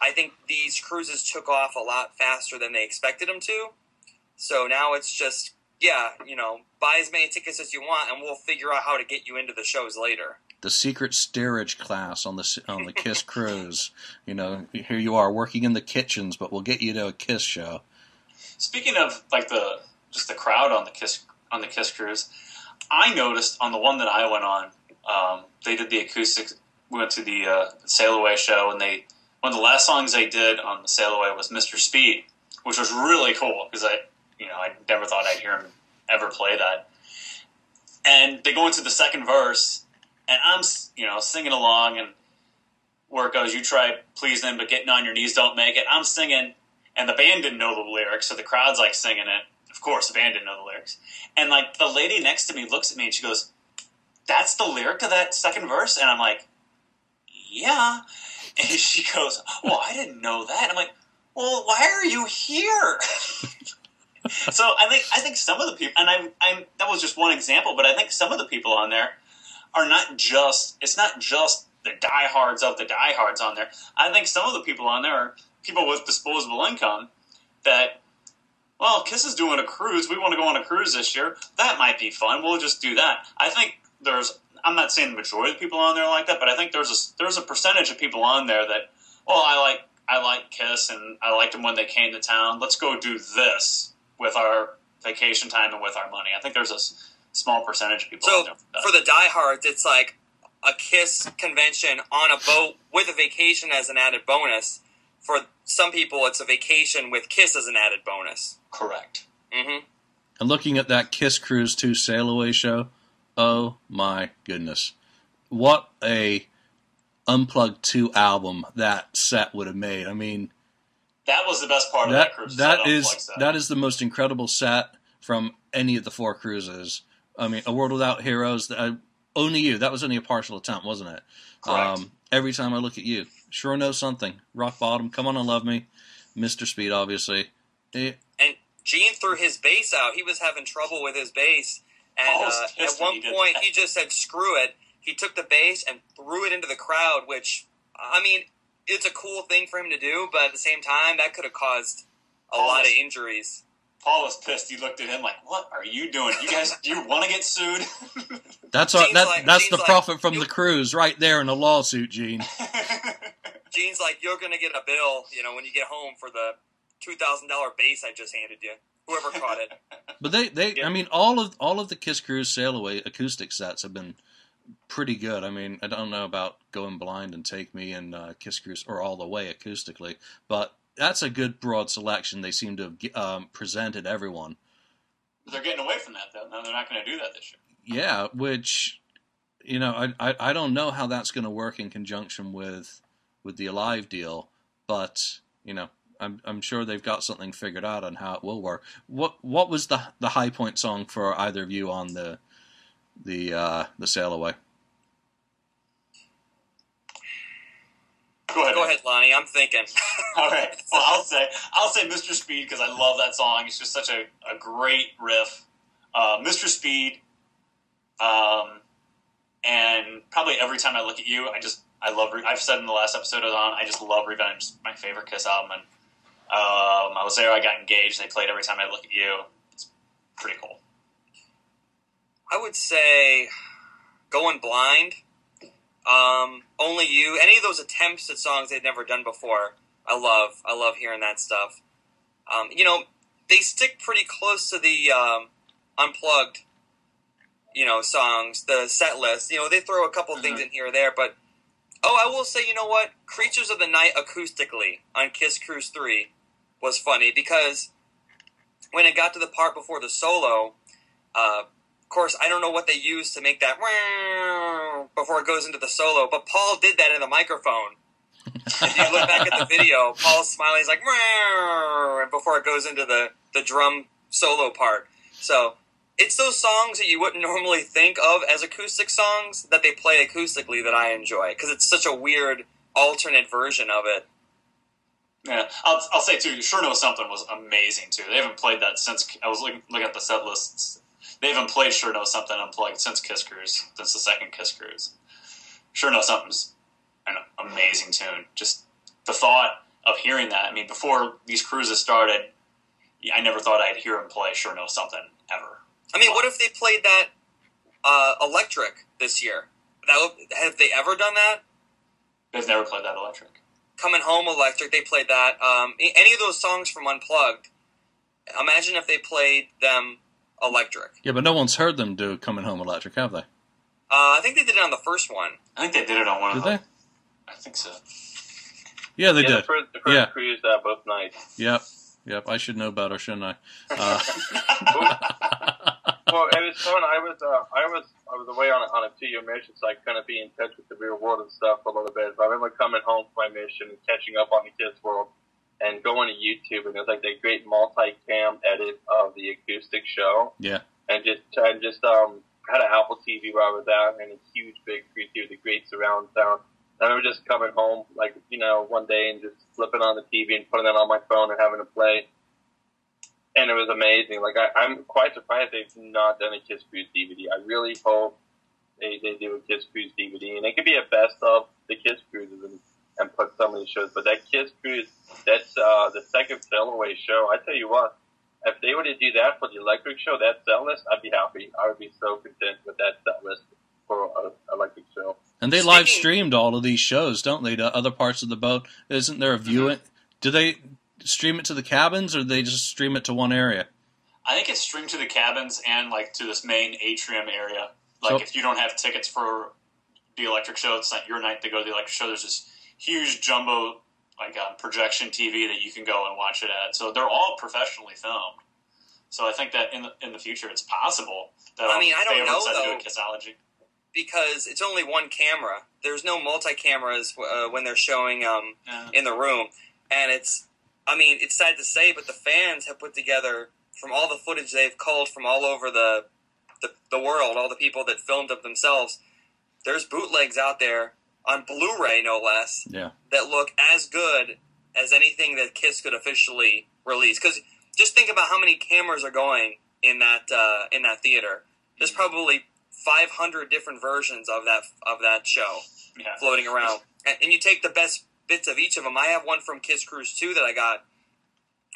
I think these cruises took off a lot faster than they expected them to. So now it's just, yeah, you know, buy as many tickets as you want, and we'll figure out how to get you into the shows later. the secret steerage class on the on the Kiss cruise. You know, here you are working in the kitchens, but we'll get you to a Kiss show. Speaking of like the just the crowd on the Kiss on the Kiss cruise, I noticed on the one that I went on, um, they did the acoustic. We went to the uh, Sail Away show, and they one of the last songs they did on the Sail Away was "Mr. Speed," which was really cool because I, you know, I never thought I'd hear him ever play that. And they go into the second verse, and I'm, you know, singing along, and where it goes, "You try pleasing him, but getting on your knees don't make it." I'm singing, and the band didn't know the lyrics, so the crowd's like singing it. Of course, the band didn't know the lyrics. And like the lady next to me looks at me and she goes, "That's the lyric of that second verse," and I'm like, "Yeah." And she goes, "Well, I didn't know that." I'm like, "Well, why are you here?" so I think I think some of the people, and I'm, I'm that was just one example, but I think some of the people on there are not just. It's not just the diehards of the diehards on there. I think some of the people on there are people with disposable income that. Well, Kiss is doing a cruise. We want to go on a cruise this year. That might be fun. We'll just do that. I think there's. I'm not saying the majority of people on there like that, but I think there's a there's a percentage of people on there that. Well, I like I like Kiss and I liked them when they came to town. Let's go do this with our vacation time and with our money. I think there's a s- small percentage of people. So on there that. for the diehards, it's like a Kiss convention on a boat with a vacation as an added bonus. For some people, it's a vacation with Kiss as an added bonus. correct. Mm-hmm. And looking at that Kiss Cruise 2 Sail Away show, oh my goodness. What a Unplugged 2 album that set would have made. I mean, That was the best part of that, that cruise. that Set up is like that is the most incredible set from any of the four cruises. I mean, A World Without Heroes, uh, Only You, that was only a partial attempt, wasn't it? Correct. every time I look at you, sure know something. Rock Bottom, Come On and Love Me, Mr. Speed, obviously. And Gene threw his bass out. He was having trouble with his bass, and uh, at one he point that. he just said, "Screw it." He took the bass and threw it into the crowd, which I mean, it's a cool thing for him to do, but at the same time, that could have caused a Paul lot of injuries. Paul was pissed. He looked at him like, "What are you doing? You guys, do you want to get sued?" That's our, that, like- that's Gene's the like, profit from the cruise right there in the lawsuit, Gene. Gene's like, "You're gonna get a bill, you know, when you get home for the two thousand dollar base I just handed you." Whoever caught it. But they, they Yeah. I mean, all of all of the Kiss Cruise Sail Away acoustic sets have been pretty good. I mean, I don't know about Going Blind and Take Me and uh, Kiss Cruise or All the Way acoustically, but that's a good broad selection. They seem to have um, presented everyone. they're getting away from that though. No, they're not going to do that this year. Yeah, which you know, I I, I don't know how that's going to work in conjunction with with the Alive deal, but you know, I'm I'm sure they've got something figured out on how it will work. What what was the the high point song for either of you on the the uh, the sail away? Go ahead. Go ahead, Lonnie. I'm thinking. All right. Well, I'll say I'll say Mr. Speed because I love that song. It's just such a, a great riff. Uh, Mr. Speed, um, and probably every time I look at you, I just I love. I've said in the last episode I was on, I just love Revenge. It's my favorite Kiss album, and um, I was there. I got engaged. They played every time I look at you. It's pretty cool. I would say Going Blind, um, Only You, any of those attempts at songs they'd never done before. I love. I love hearing that stuff. Um, you know, they stick pretty close to the um, unplugged, you know, songs, the set list. You know, they throw a couple Mhm. things in here or there, but oh, I will say, you know what? Creatures of the Night acoustically on Kiss Cruise Three was funny because when it got to the part before the solo, uh, course, I don't know what they used to make that before it goes into the solo, but Paul did that in the microphone. if you look back at the video, Paul's smiling. He's like, and before it goes into the, the drum solo part. So it's those songs that you wouldn't normally think of as acoustic songs that they play acoustically that I enjoy because it's such a weird alternate version of it. Yeah, I'll, I'll say too. Sure Know Something was amazing too. They haven't played that since I was looking, looking at the set lists. They haven't played Sure Know Something unplugged since Kiss Cruise, since the second Kiss Cruise. Sure Know Something's an amazing tune. Just the thought of hearing that. I mean, before these cruises started, I never thought I'd hear them play Sure Know Something ever. I mean, what if they played that uh, electric this year? That would, have they ever done that? They've never played that electric. Coming Home Electric, they played that. Um, any of those songs from Unplugged, imagine if they played them electric. Yeah, but no one's heard them do "Coming Home Electric," have they? Uh, I think they did it on the first one. I think they did it on one Did of they? them. I think so. Yeah, they yeah, did. The first, the first Yeah. cruise uh, both nights. Yep, yep. I should know better, shouldn't I? Uh, well, it was fun. I was uh, I was I was away on a, on a two year mission, so I couldn't be in touch with the real world and stuff for a little bit. But I remember coming home from my mission and catching up on the kids world and going to YouTube and it was like that great multi-cam edit of the acoustic show yeah, and just and just um had an Apple TV where I was at and a huge big 3D with a great surround sound. And I remember just coming home like you know one day and just flipping on the TV and putting it on my phone and having to play and it was amazing. Like I, I'm quite surprised they've not done a Kiss Cruise DVD. I really hope they, they do a Kiss Cruise DVD, and it could be a best of the Kiss Cruises and, and put some of these shows. But that Kiss Cruise, that's uh, the second sail away show. I tell you what, if they were to do that for the electric show, that set list, I'd be happy. I would be so content with that set list for an electric show. and they live streamed all of these shows, don't they? To other parts of the boat. Isn't there a viewing? Do they stream it to the cabins, or do they just stream it to one area? I think it's streamed to the cabins and like to this main atrium area. Like So- if you don't have tickets for the electric show, it's not your night to go to the electric show. There's this huge jumbo like uh, projection TV that you can go and watch it at. So they're all professionally filmed. So I think that in the in the future it's possible that I mean, I don't know, do though. a Kissology. because it's only one camera. There's no multi cameras uh, when they're showing um, Yeah. in the room, and it's. I mean, it's sad to say, but the fans have put together from all the footage they've culled from all over the the, the world, all the people that filmed it themselves. There's bootlegs out there on Blu-ray, no less, Yeah, that look as good as anything that Kiss could officially release. Because just think about how many cameras are going in that uh, in that theater. There's probably 500 different versions of that of that show Yeah. floating around, and, and you take the best bits of each of them. I have one from Kiss Cruise 2 that I got,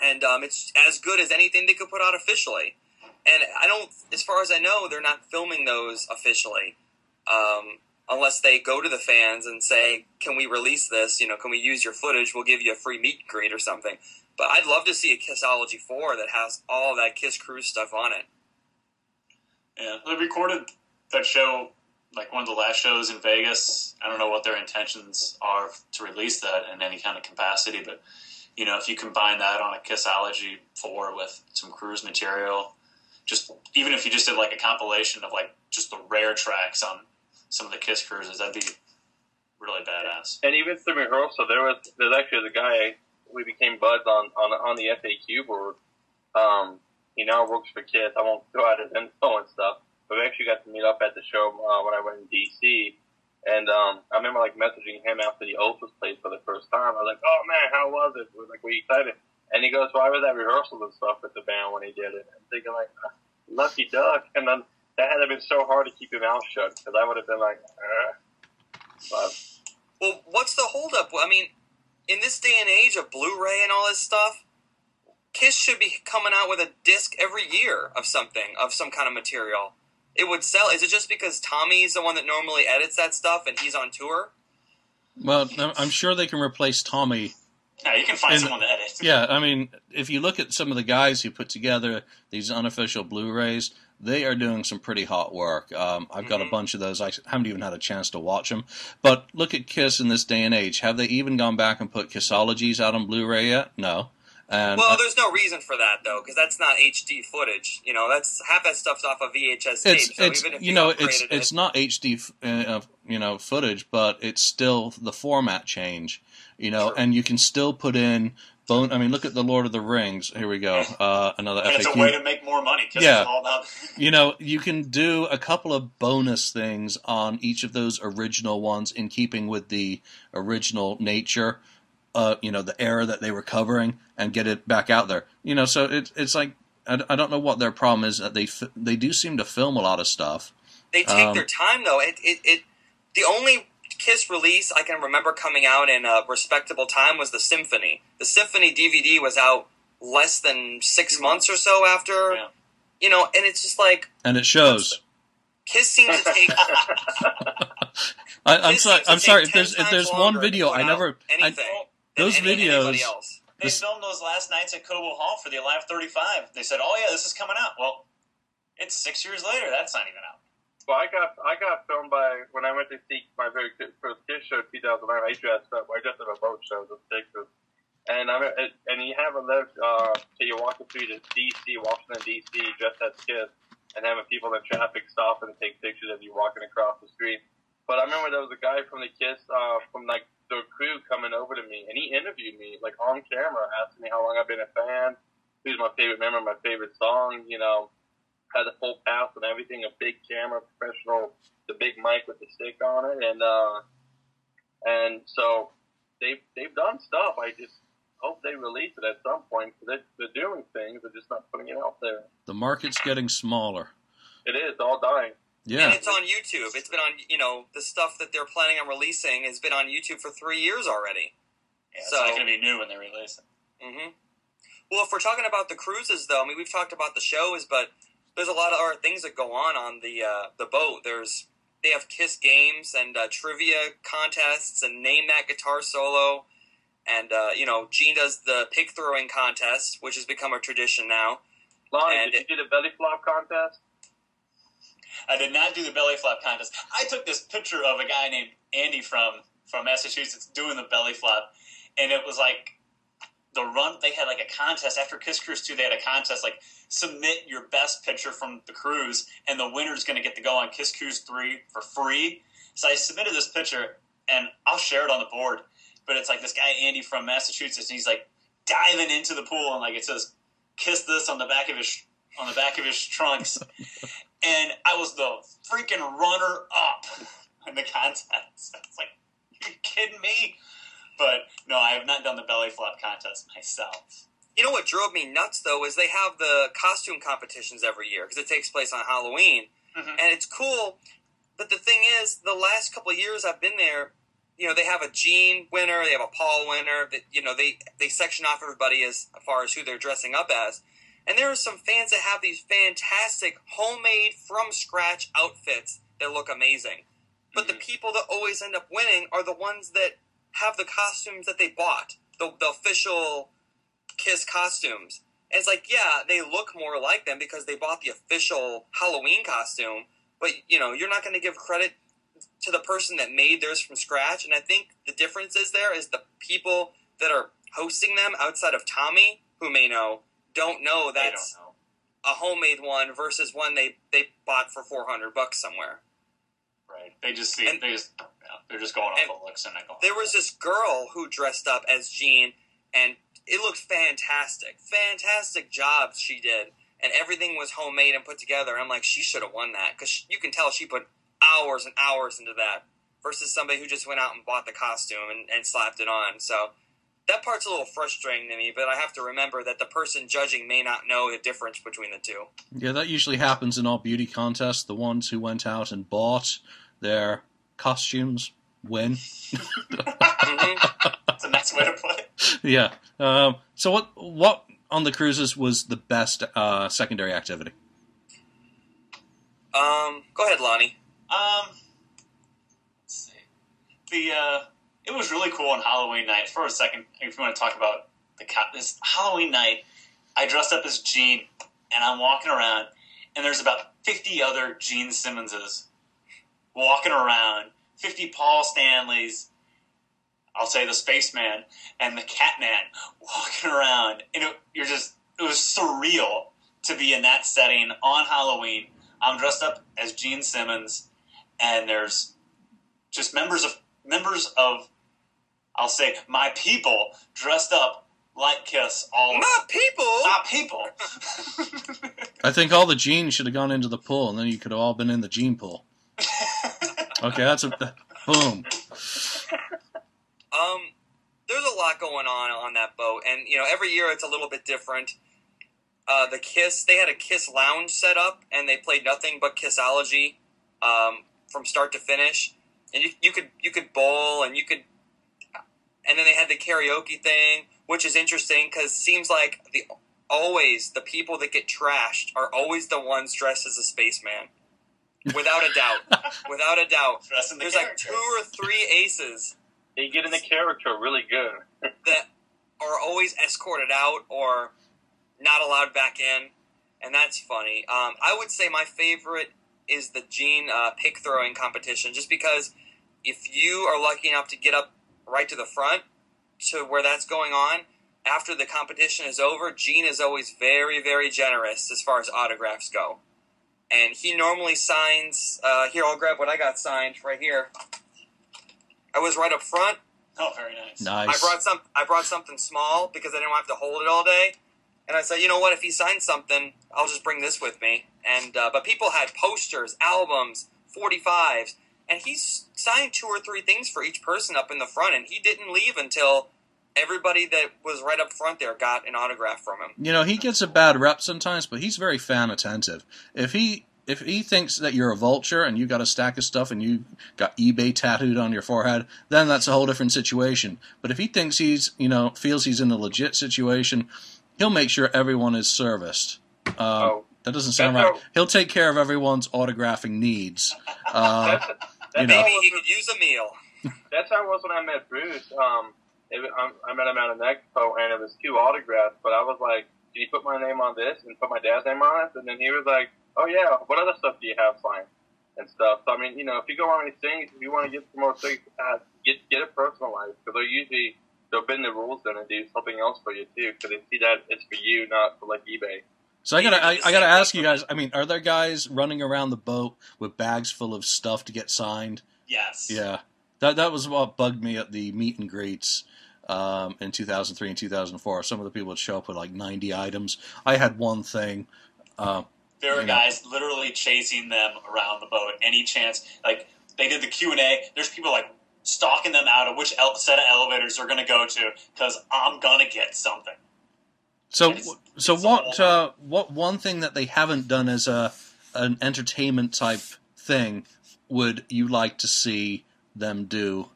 and um, it's as good as anything they could put out officially. And I don't, as far as I know, they're not filming those officially, um, unless they go to the fans and say, "Can we release this? You know, can we use your footage? We'll give you a free meet and greet or something." But I'd love to see a Kissology 4 that has all that Kiss Cruise stuff on it. Yeah, they recorded that show like one of the last shows in Vegas. I don't know what their intentions are to release that in any kind of capacity, but you know, if you combine that on a Kissology four with some cruise material, just even if you just did like a compilation of like just the rare tracks on some of the Kiss cruises, that'd be really badass. And even through rehearsal, there was there's actually the guy we became buds on on on the FAQ board. Um, he now works for Kiss. I won't go out his info and stuff, but we actually got to meet up at the show uh, when I went in DC. And um, I remember like messaging him after the Oath was played for the first time. I was like, "Oh man, how was it?" We're like, "We excited." And he goes, "Well, was at rehearsals and stuff with the band when he did it." I'm thinking like, "Lucky duck." And then that had to been so hard to keep your mouth shut because I would have been like, uh. but Well, what's the holdup? I mean, in this day and age of Blu-ray and all this stuff, Kiss should be coming out with a disc every year of something, of some kind of material. it would sell. Is it just because Tommy's the one that normally edits that stuff and he's on tour? Well, I'm- I'm sure they can replace Tommy. Yeah, you can find And- someone to edit. Yeah, I mean, if you look at some of the guys who put together these unofficial Blu-rays, they are doing some pretty hot work. Um, I've got a Mhm. bunch of those. I haven't even had a chance to watch them. But look at Kiss in this day and age. Have they even gone back and put Kissologies out on Blu-ray yet? No. And Well, uh, there's no reason for that though, because that's not HD footage. You know, that's half that stuff's off of VHS tape. it's so it's even if you know it's upgraded it's not HD f- uh, you know footage, but it's still the format change. You know, Sure. and you can still put in bone. I mean, look at the Lord of the Rings. Here we go. Uh, another And it's a FAQ. way to make more money. Yeah. about you know, you can do a couple of bonus things on each of those original ones in keeping with the original nature, uh, you know, the era that they were covering, and get it back out there. You know, so it, it's like I, I don't know what their problem is. That they they do seem to film a lot of stuff. they take um, their time though. It, it it the only Kiss release I can remember coming out in a respectable time was the Symphony. The Symphony DVD was out less than six months or so after. Yeah. You know, and it's just like And it shows. Kiss seems to take. I, I'm Kiss sorry. to I'm sorry. take If there's if there's one video I never I, anything than those any- videos- They This- filmed those last nights at Cobo Hall for the Alive 35. They said, "Oh yeah, this is coming out." Well, it's six years later. That's not even out. Well, I got I got filmed by when I went to see my very first Kiss show, 2009. I dressed up. I dressed up a boat show in Texas, and I'm and you have a lift. Uh, so you're walking through the DC, Washington DC, dressed as Kiss, and having people in traffic stop and take pictures of you walking across the street. But I remember there was a guy from the Kiss, uh, from like the crew coming over to me, and he interviewed me like on camera, asking me how long I've been a fan, who's my favorite member, my favorite song, you know had a full pass and everything, a big camera, professional, the big mic with the stick on it, and uh, and so they've they've done stuff. I just hope they release it at some point. 'cause They're, they're doing things, they're just not putting it out there. the market's getting smaller. It is all dying. And Yeah. it's on YouTube. It's been on, you know, the stuff that they're planning on releasing has been on YouTube for three years already. Yeah, it's not going to be new when they release it. Mm hmm Well, if we're talking about the cruises, though, I mean, we've talked about the shows, but there's a lot of other things that go on on the uh, the boat. There's they have Kiss games and uh, trivia contests and name that guitar solo, and uh, you know, Gene does the pig throwing contest, which has become a tradition now. Lonnie, And did you do the belly flop contest? I did not do the belly flop contest. I took this picture of a guy named Andy from from Massachusetts doing the belly flop, and it was like the run. They had like a contest after Kiss Cruise two. They had a contest like submit your best picture from the cruise, and the winner's going to get to go on Kiss Cruise three for free. So I submitted this picture, and I'll share it on the board. But it's like this guy Andy from Massachusetts, and he's like diving into the pool, and like it says "kiss this" on the back of his on the back of his trunks and I was the freaking runner up in the contest. It's like, you kidding me? But no, I have not done the belly flop contest myself. You know what drove me nuts though is they have the costume competitions every year because it takes place on Halloween, Mhm. and it's cool. But the thing is, the last couple of years I've been there, you know, they have a Gene winner, they have a Paul winner. That you know, they they section off everybody as far as who they're dressing up as. And there are some fans that have these fantastic homemade from scratch outfits that look amazing. But the people that always end up winning are the ones that have the costumes that they bought, the, the official Kiss costumes. And it's like, yeah, they look more like them because they bought the official Halloween costume. But you know, you're not going to give credit to the person that made theirs from scratch. And I think the difference is there is the people that are hosting them outside of Tommy, who may know, don't know that's don't know. a homemade one versus one they they bought for 400 bucks somewhere. Right? They just see. And- they just. They're just going off and the looks and not going. There was this girl who dressed up as Gene, and it looked fantastic. Fantastic job she did, and everything was homemade and put together. And I'm like, she should have won that because you can tell she put hours and hours into that versus somebody who just went out and bought the costume and, and slapped it on. So that part's a little frustrating to me, but I have to remember that the person judging may not know the difference between the two. Yeah, that usually happens in all beauty contests. The ones who went out and bought their costumes win. Mhm. That's a nice way to put it. yeah. Um, so what what on the cruises was the best uh, secondary activity? Um, go ahead, Lonnie. Um, let's see. The uh, it was really cool on Halloween night. For a second, if you want to talk about the co- this Halloween night, I dressed up as Gene, and I'm walking around, and there's about 50 other Gene Simmonses walking around, 50 Paul Stanleys. I'll say the spaceman and the Catman walking around, and it, you're just it was surreal to be in that setting on Halloween. I'm dressed up as Gene Simmons, and there's just members of members of I'll say my people dressed up like Kiss. All My people. my people. I think all the genes should have gone into the pool, and then you could have all been in the gene pool. Okay, that's a boom. Um, there's a lot going on on that boat, and you know, every year it's a little bit different. Uh, the Kiss, they had a Kiss lounge set up, and they played nothing but Kissology um, from start to finish. And you, you could you could bowl, and you could, and then they had the karaoke thing, which is interesting because seems like the always the people that get trashed are always the ones dressed as a spaceman, without a doubt, without a doubt. The There's like two or three aces They get in the character really good. that are always escorted out or not allowed back in, and that's funny. Um, I would say my favorite is the Gene uh, pick throwing competition, just because if you are lucky enough to get up right to the front to where that's going on, after the competition is over, Gene is always very, very generous as far as autographs go. And he normally signs. Uh, here, I'll grab what I got signed right here. I was right up front. Oh, very nice. Nice. I brought some. I brought something small because I didn't have to hold it all day. And I said, you know what? If he signs something, I'll just bring this with me. And uh, but people had posters, albums, forty fives, and he signed two or three things for each person up in the front. And he didn't leave until everybody that was right up front there got an autograph from him. You know, he gets a bad rep sometimes, but he's very fan attentive. If he if he thinks that you're a vulture and you got a stack of stuff and you got eBay tattooed on your forehead, then that's a whole different situation. But if he thinks he's, you know, feels he's in a legit situation, he'll make sure everyone is serviced. Um, Oh. that doesn't sound right. how- He'll take care of everyone's autographing needs. Uh, That's, that's, You know. how Maybe it he was, could use a meal. that's how it was when I met Bruce. Um, it, I, I met him at an expo, and it was two autographs. But I was like, "Can you put my name on this and put my dad's name on it?" And then he was like, "Oh yeah, what other stuff do you have signed and stuff?" So I mean, you know, if you go on these things, if you want to get some more things, uh, get get it personalized because they're usually they'll bend the rules then and do something else for you too because they see that it's for you, not for like eBay. So I gotta, I, I gotta ask you guys. I mean, are there guys running around the boat with bags full of stuff to get signed? Yes. Yeah, that that was what bugged me at the meet and greets um, in 2003 and 2004. Some of the people would show up with like 90 items. I had one thing. Uh, There were You know. guys literally chasing them around the boat. Any chance, like they did the Q and A. There's people like stalking them out of which el- set of elevators they're going to go to because I'm gonna get something. so It's- so it's what uh, what one thing that they haven't done as a an entertainment type thing would you like to see them do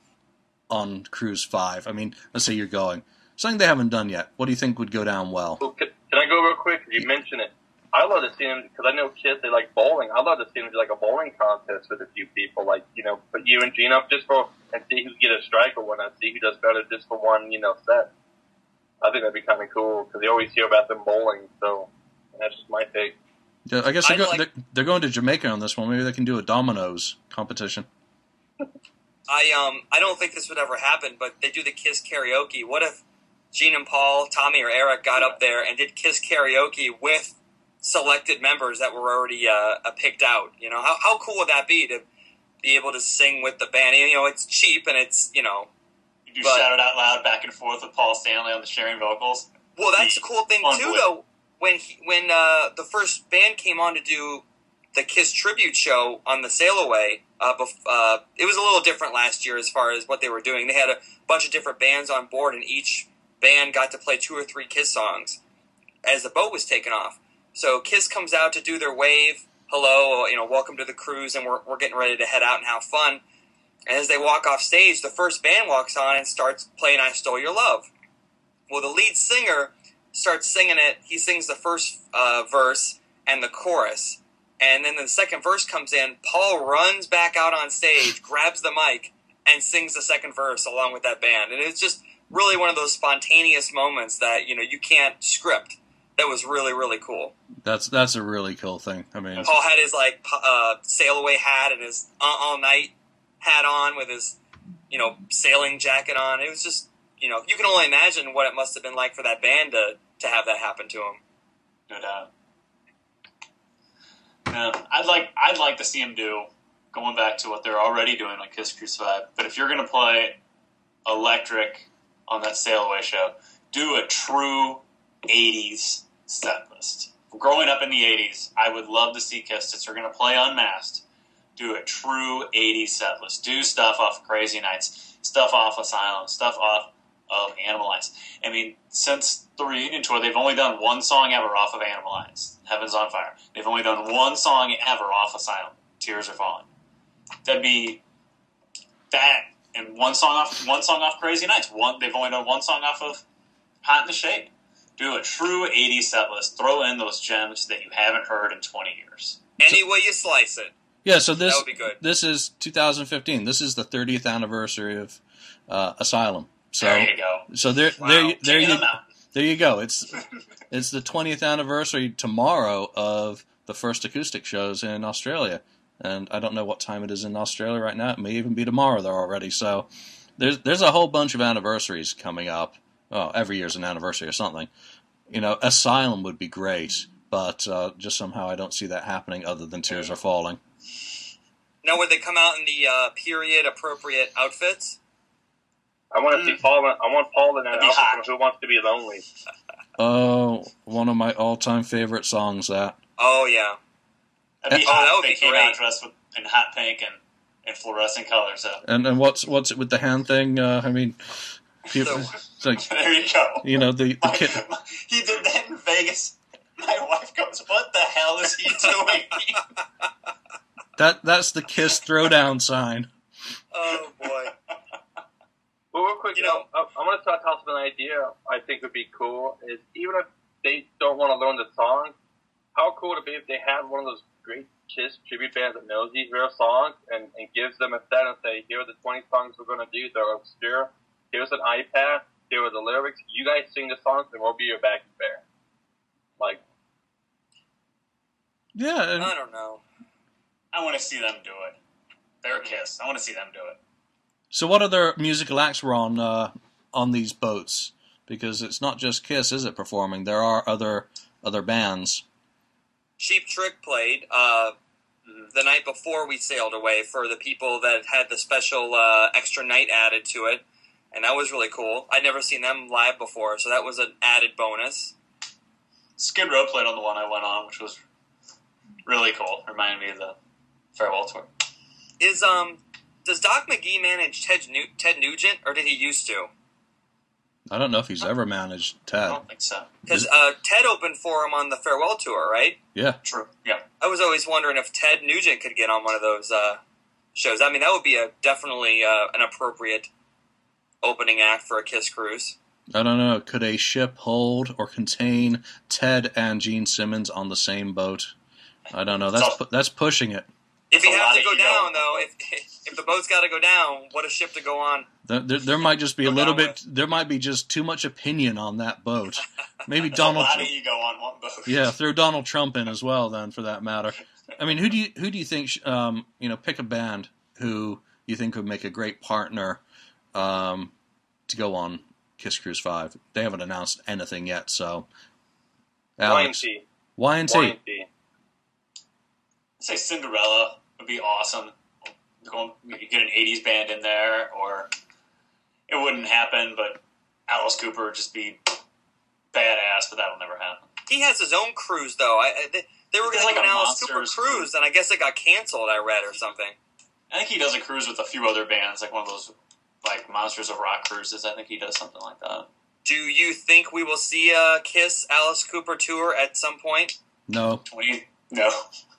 on Cruise Five? I mean, let's say you're going something they haven't done yet. What do you think would go down well? Well, can, can I go real quick? You mentioned it. I love to see them because I know kids they like bowling. I love to see them do like a bowling contest with a few people, like you know, put you and Gene up just for and see who get a strike or whatnot. See who does better just for one, you know, set. I think that'd be kind of cool because you always hear about them bowling. So that's just my take. Yeah, I guess they're, I'd go- like- they're, they're going to Jamaica on this one. Maybe they can do a dominoes competition. I um I don't think this would ever happen, but they do the Kiss karaoke. What if Gene and Paul, Tommy or Eric got up there and did Kiss karaoke with selected members that were already uh, uh, picked out? You know, how how cool would that be to be able to sing with the band? You know, it's cheap and it's you know, You do But- shout it out loud back and forth with Paul Stanley on the sharing vocals. well, that's the cool thing too, though. When he, when uh, the first band came on to do the Kiss tribute show on the Sail Away, uh, bef- uh, it was a little different last year as far as what they were doing. They had a bunch of different bands on board, and each band got to play two or three Kiss songs as the boat was taking off. So Kiss comes out to do their wave, hello, you know, welcome to the cruise, and we're, we're getting ready to head out and have fun. And as they walk off stage, the first band walks on and starts playing "I Stole Your Love." Well, the lead singer starts singing it. He sings the first uh, verse and the chorus, And then the second verse comes in. Paul runs back out on stage, grabs the mic, and sings the second verse along with that band. And it's just really one of those spontaneous moments that you know you can't script. That was really really cool. That's that's a really cool thing. I mean, Paul had his like p- uh, sail away hat and his uh, all night hat on with his you know sailing jacket on. It was just you know you can only imagine what it must have been like for that band to to have that happen to him. No doubt. Yeah, I'd like I'd like to see him do going back to what they're already doing on Kiss Cruise Five. But if you're to play electric on that Sail Away show, do a true '80s set list. Growing up in the '80s, I would love to see Kiss. Since they're to play unmasked, do a true '80s set list. Do stuff off Crazy Nights, stuff off Asylum, stuff off of Animalize. I mean, since the reunion tour, they've only done one song ever off of Animalize, Heaven's on Fire. They've only done one song ever off Asylum, Tears Are Falling. That'd be that and one song off one song off Crazy Nights. One they've only done one song off of Hot in the Shade. Do a true 80s set list. Throw in those gems that you haven't heard in 20 years. Any way you slice it, yeah. So this that would be good. this is 2015. This is the 30th anniversary of uh, Asylum. So there you go. so there Wow. there there you of the Mountain. there you go. It's it's the 20th anniversary tomorrow of the first acoustic shows in Australia, and I don't know what time it is in Australia right now. It may even be tomorrow there already. So there's there's a whole bunch of anniversaries coming up. Oh, every year's an anniversary or something. You know, Asylum would be great, but uh, just somehow I don't see that happening. Other than Tears Are Falling. Now, would they come out in the uh, period appropriate outfits? I want to see Paul. I want Paul in that That'd be outfit hot. from Who Wants to Be Lonely. Oh, one of my all-time favorite songs. That Oh yeah, That'd be Oh, hot that would they be came great. out dressed with, in hot pink and, and fluorescent colors. So and and what's what's it with the hand thing? Uh, I mean, people, So- it's like there you go. you know the the My- kid. he did that in Vegas. My wife goes, "What the hell is he doing?" That that's the kiss throwdown sign. oh boy. But real quick, You you know- know, I'm going to toss up an idea. I think would be cool. Is even if they don't want to learn the songs, how cool would it be if they had one of those great Kiss tribute bands that knows these real songs and, and gives them a set and say, here are the 20 songs we're going to do. They're obscure. Here's an iPad. Here are the lyrics. You guys sing the songs, and we'll be your backing band. Like, Yeah, and I don't know. I want to see them do it. They're a kiss. I want to see them do it. So what other musical acts were on uh, on these boats? Because it's not just Kiss, is it? Performing, there are other other bands. Cheap Trick played uh, the night before we sailed away for the people that had the special uh, extra night added to it, and that was really cool. I'd never seen them live before, so that was an added bonus. Skid Row played on the one I went on, which was really cool. Reminded me of the farewell tour. Is um does Doc McGhee manage Ted Nu- Ted Nugent, or did he used to? I don't know if he's ever managed Ted. I don't think so. Because uh, Ted opened for him on the farewell tour, right? Yeah, True. Yeah. I was always wondering if Ted Nugent could get on one of those uh, shows. I mean, that would be a definitely uh, an appropriate opening act for a Kiss cruise. I don't know. Could a ship hold or contain Ted and Gene Simmons on the same boat? I don't know. That's pu- that's pushing it. If That's you have to of go ego. down, though, if if the boat's got to go down, what a ship to go on. There, there, there might just be a little down bit. There might be just too much opinion on that boat. Maybe Donald. a lot of ego on one boat. Yeah, throw Donald Trump in as well, then for that matter. I mean, who do you who do you think? Um, you know, pick a band who you think would make a great partner um, to go on Kiss Cruise Five. They haven't announced anything yet, so Alex, Y&T. Y&T. Y&T. I'd say Cinderella would be awesome. Go- get an '80s band in there, or it wouldn't happen. But Alice Cooper would just be badass, but that'll never happen. He has his own cruise, though. I, I, they, they were going to like an a Alice Cooper Monsters cruise, and I guess it got canceled. I read or something. I think he does a cruise with a few other bands, like one of those like Monsters of Rock cruises. I think he does something like that. Do you think we will see a Kiss Alice Cooper tour at some point? No, We, no,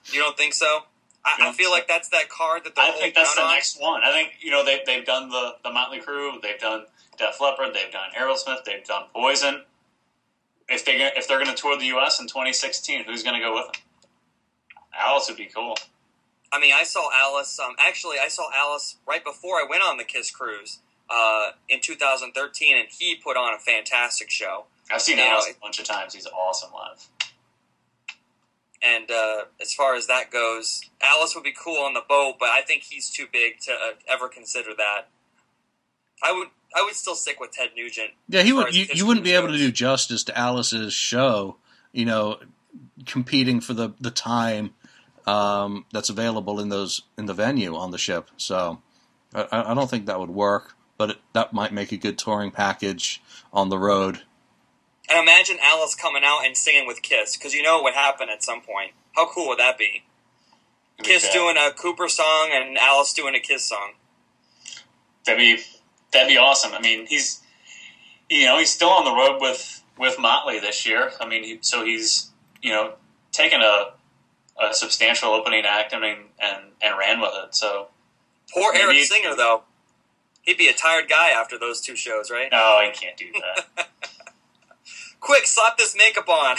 You don't think so? I, I feel like that's that card that they're I think that's the on. next one. I think you know they they've done the the Motley Crue, they've done Def Leppard, they've done Aerosmith, they've done Poison. If they if they're going to tour the U.S. in 2016, who's going to go with them? Alice would be cool. I mean, I saw Alice. Um, actually, I saw Alice right before I went on the Kiss cruise uh, in 2013, and he put on a fantastic show. I've seen You Alice a bunch of times. He's awesome live. And uh, as far as that goes, Alice would be cool on the boat, but I think he's too big to uh, ever consider that. I would, I would still stick with Ted Nugent. Yeah, he would. You, you wouldn't be Cruise able to do justice to Alice's show. You know, competing for the the time um, that's available in those in the venue on the ship. So I, I don't think that would work. But it, that might make a good touring package on the road. And imagine Alice coming out and singing with Kiss, because you know it would happen at some point. How cool would that be? Kiss doing a Cooper song and Alice doing a Kiss song. That'd be that'd be awesome. I mean, he's you know he's still on the road with with Motley this year. I mean, he, so he's you know taken a a substantial opening act. I mean, and and ran with it. So Poor Eric Singer, though. He'd be a tired guy after those two shows, right? no, he can't do that. Quick, slap this makeup on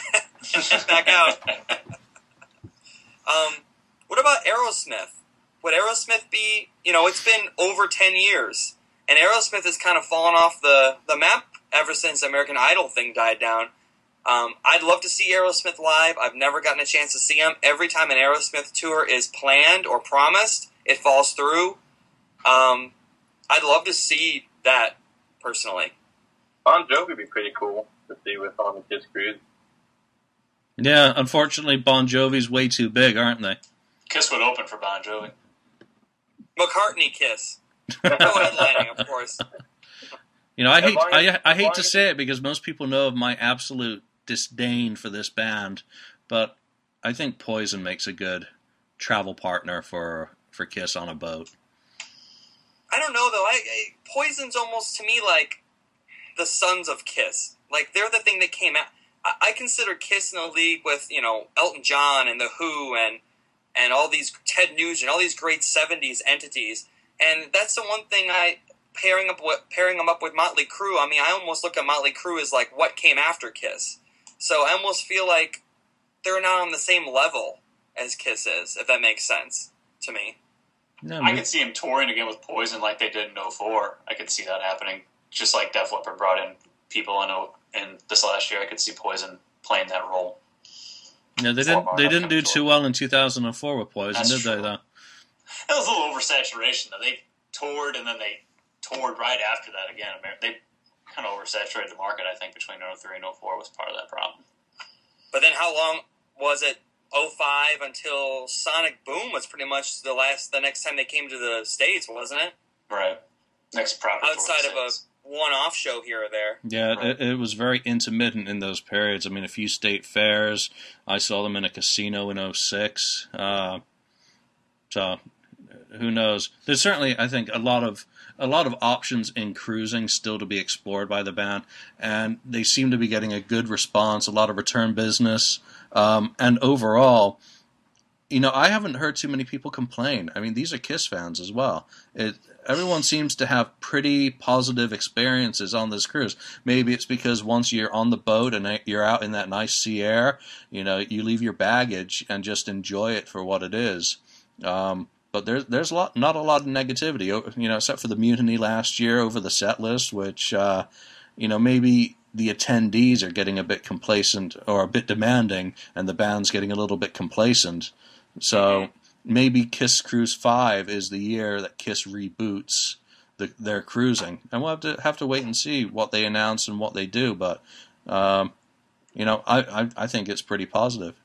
back out. Um, what about Aerosmith? Would Aerosmith be? You know, it's been over ten years, and Aerosmith has kind of fallen off the the map ever since American Idol thing died down. Um, I'd love to see Aerosmith live. I've never gotten a chance to see them. Every time an Aerosmith tour is planned or promised, it falls through. Um, I'd love to see that personally. Bon Jovi would be pretty cool to see with on the Kiss Cruise. Yeah, unfortunately, Bon Jovi's way too big, aren't they? Kiss would open for Bon Jovi. McCartney Kiss. No headlining, of course. You know, I Yeah, hate Bon- I, I hate Bon- to say it because most people know of my absolute disdain for this band, but I think Poison makes a good travel partner for for Kiss on a boat. I don't know though. I, I Poison's almost to me like the Sons of Kiss. Like they're the thing that came out. I, I consider Kiss in the league with you know Elton John and the Who and and all these Ted Nugent, and all these great '70s entities. And that's the one thing I pairing up with pairing them up with Motley Crue. I mean, I almost look at Motley Crue as like what came after Kiss. So I almost feel like they're not on the same level as Kiss is, if that makes sense to me. No, I could see him touring again with Poison like they did in 04. I could see that happening. Just like Def Leppard brought in people in, oh o- in this last year, I could see Poison playing that role. no, they didn't. They didn't do too well in 2004 with Poison, That's did they? true. Though. It was a little oversaturation, though. They toured and then they toured right after that again. They kind of oversaturated the market, I think, between 03 and 04 was part of that problem. But then how long was it? 05 until Sonic Boom was pretty much the last, the next time they came to the States, wasn't it? Right. Next proper tour Outside of a States. One-off show here or there. Yeah, Right. it, it was very intermittent in those periods. I mean, a few state fairs. I saw them in a casino in 06. Uh, so, who knows? There's certainly, I think, a lot of a lot of options in cruising still to be explored by the band, and they seem to be getting a good response. A lot of return business, um, and overall, you know, I haven't heard too many people complain. I mean, these are Kiss fans as well. It everyone seems to have pretty positive experiences on this cruise. Maybe it's because once you're on the boat and you're out in that nice sea air, you know, you leave your baggage and just enjoy it for what it is. Um, but there's there's a lot, not a lot of negativity, you know, except for the mutiny last year over the set list, which uh, you know maybe the attendees are getting a bit complacent or a bit demanding, and the band's getting a little bit complacent. So maybe Kiss Cruise Five is the year that Kiss reboots the, their cruising, and we'll have to have to wait and see what they announce and what they do. But um, you know, I, I I think it's pretty positive.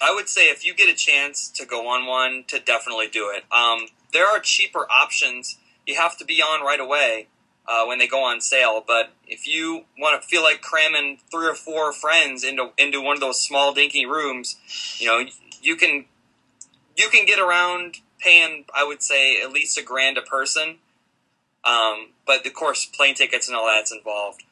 I would say if you get a chance to go on one, to definitely do it. Um, there are cheaper options. You have to be on right away uh, when they go on sale. But if you want to feel like cramming three or four friends into into one of those small dinky rooms, you know you can you can get around paying. I would say at least a grand a person. Um, but of course, plane tickets and all that's involved.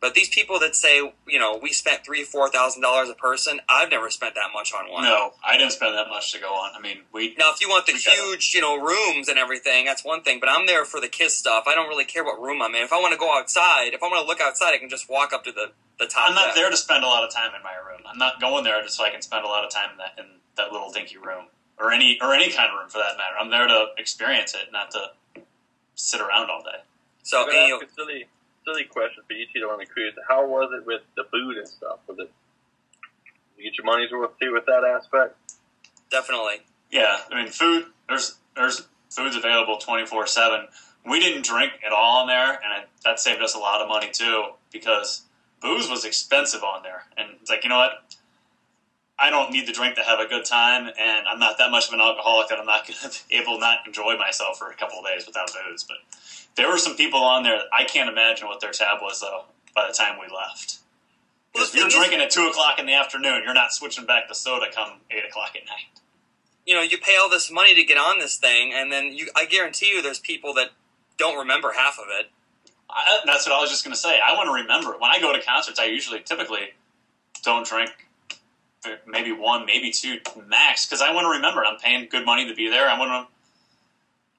But these people that say, you know, we spent three, four thousand dollars a person, I've never spent that much on one. No, I didn't spend that much to go on. I mean, we Now, if you want the We got it. huge, you know, rooms and everything, that's one thing. But I'm there for the kiss stuff. I don't really care what room I'm in. If I want to go outside, if I want to look outside, I can just walk up to the the top. I'm not deck. there to spend a lot of time in my room. I'm not going there just so I can spend a lot of time in that in that little dinky room or any or any kind of room for that matter. I'm there to experience it, not to sit around all day. So, I'm gonna you ask a silly, silly question for you two on the cruise. How was it with the food and stuff? Was it you get your money's worth too with that aspect? definitely. Yeah, I mean, food. There's there's food's available twenty four seven. We didn't drink at all on there, and it, that saved us a lot of money too because booze was expensive on there. And it's like, you know what? I don't need to drink to have a good time, and I'm not that much of an alcoholic that I'm not going to be able to not enjoy myself for a couple of days without booze. But there were some people on there. I can't imagine what their tab was though. By the time we left, Well, because if you're thing is- drinking at two o'clock in the afternoon, you're not switching back to soda come eight o'clock at night. you know, you pay all this money to get on this thing, and then you, I guarantee you, there's people that don't remember half of it. I, that's what I was just going to say. I want to remember when I go to concerts. I usually typically don't drink maybe one, maybe two max because I want to remember. I'm paying good money to be there. I want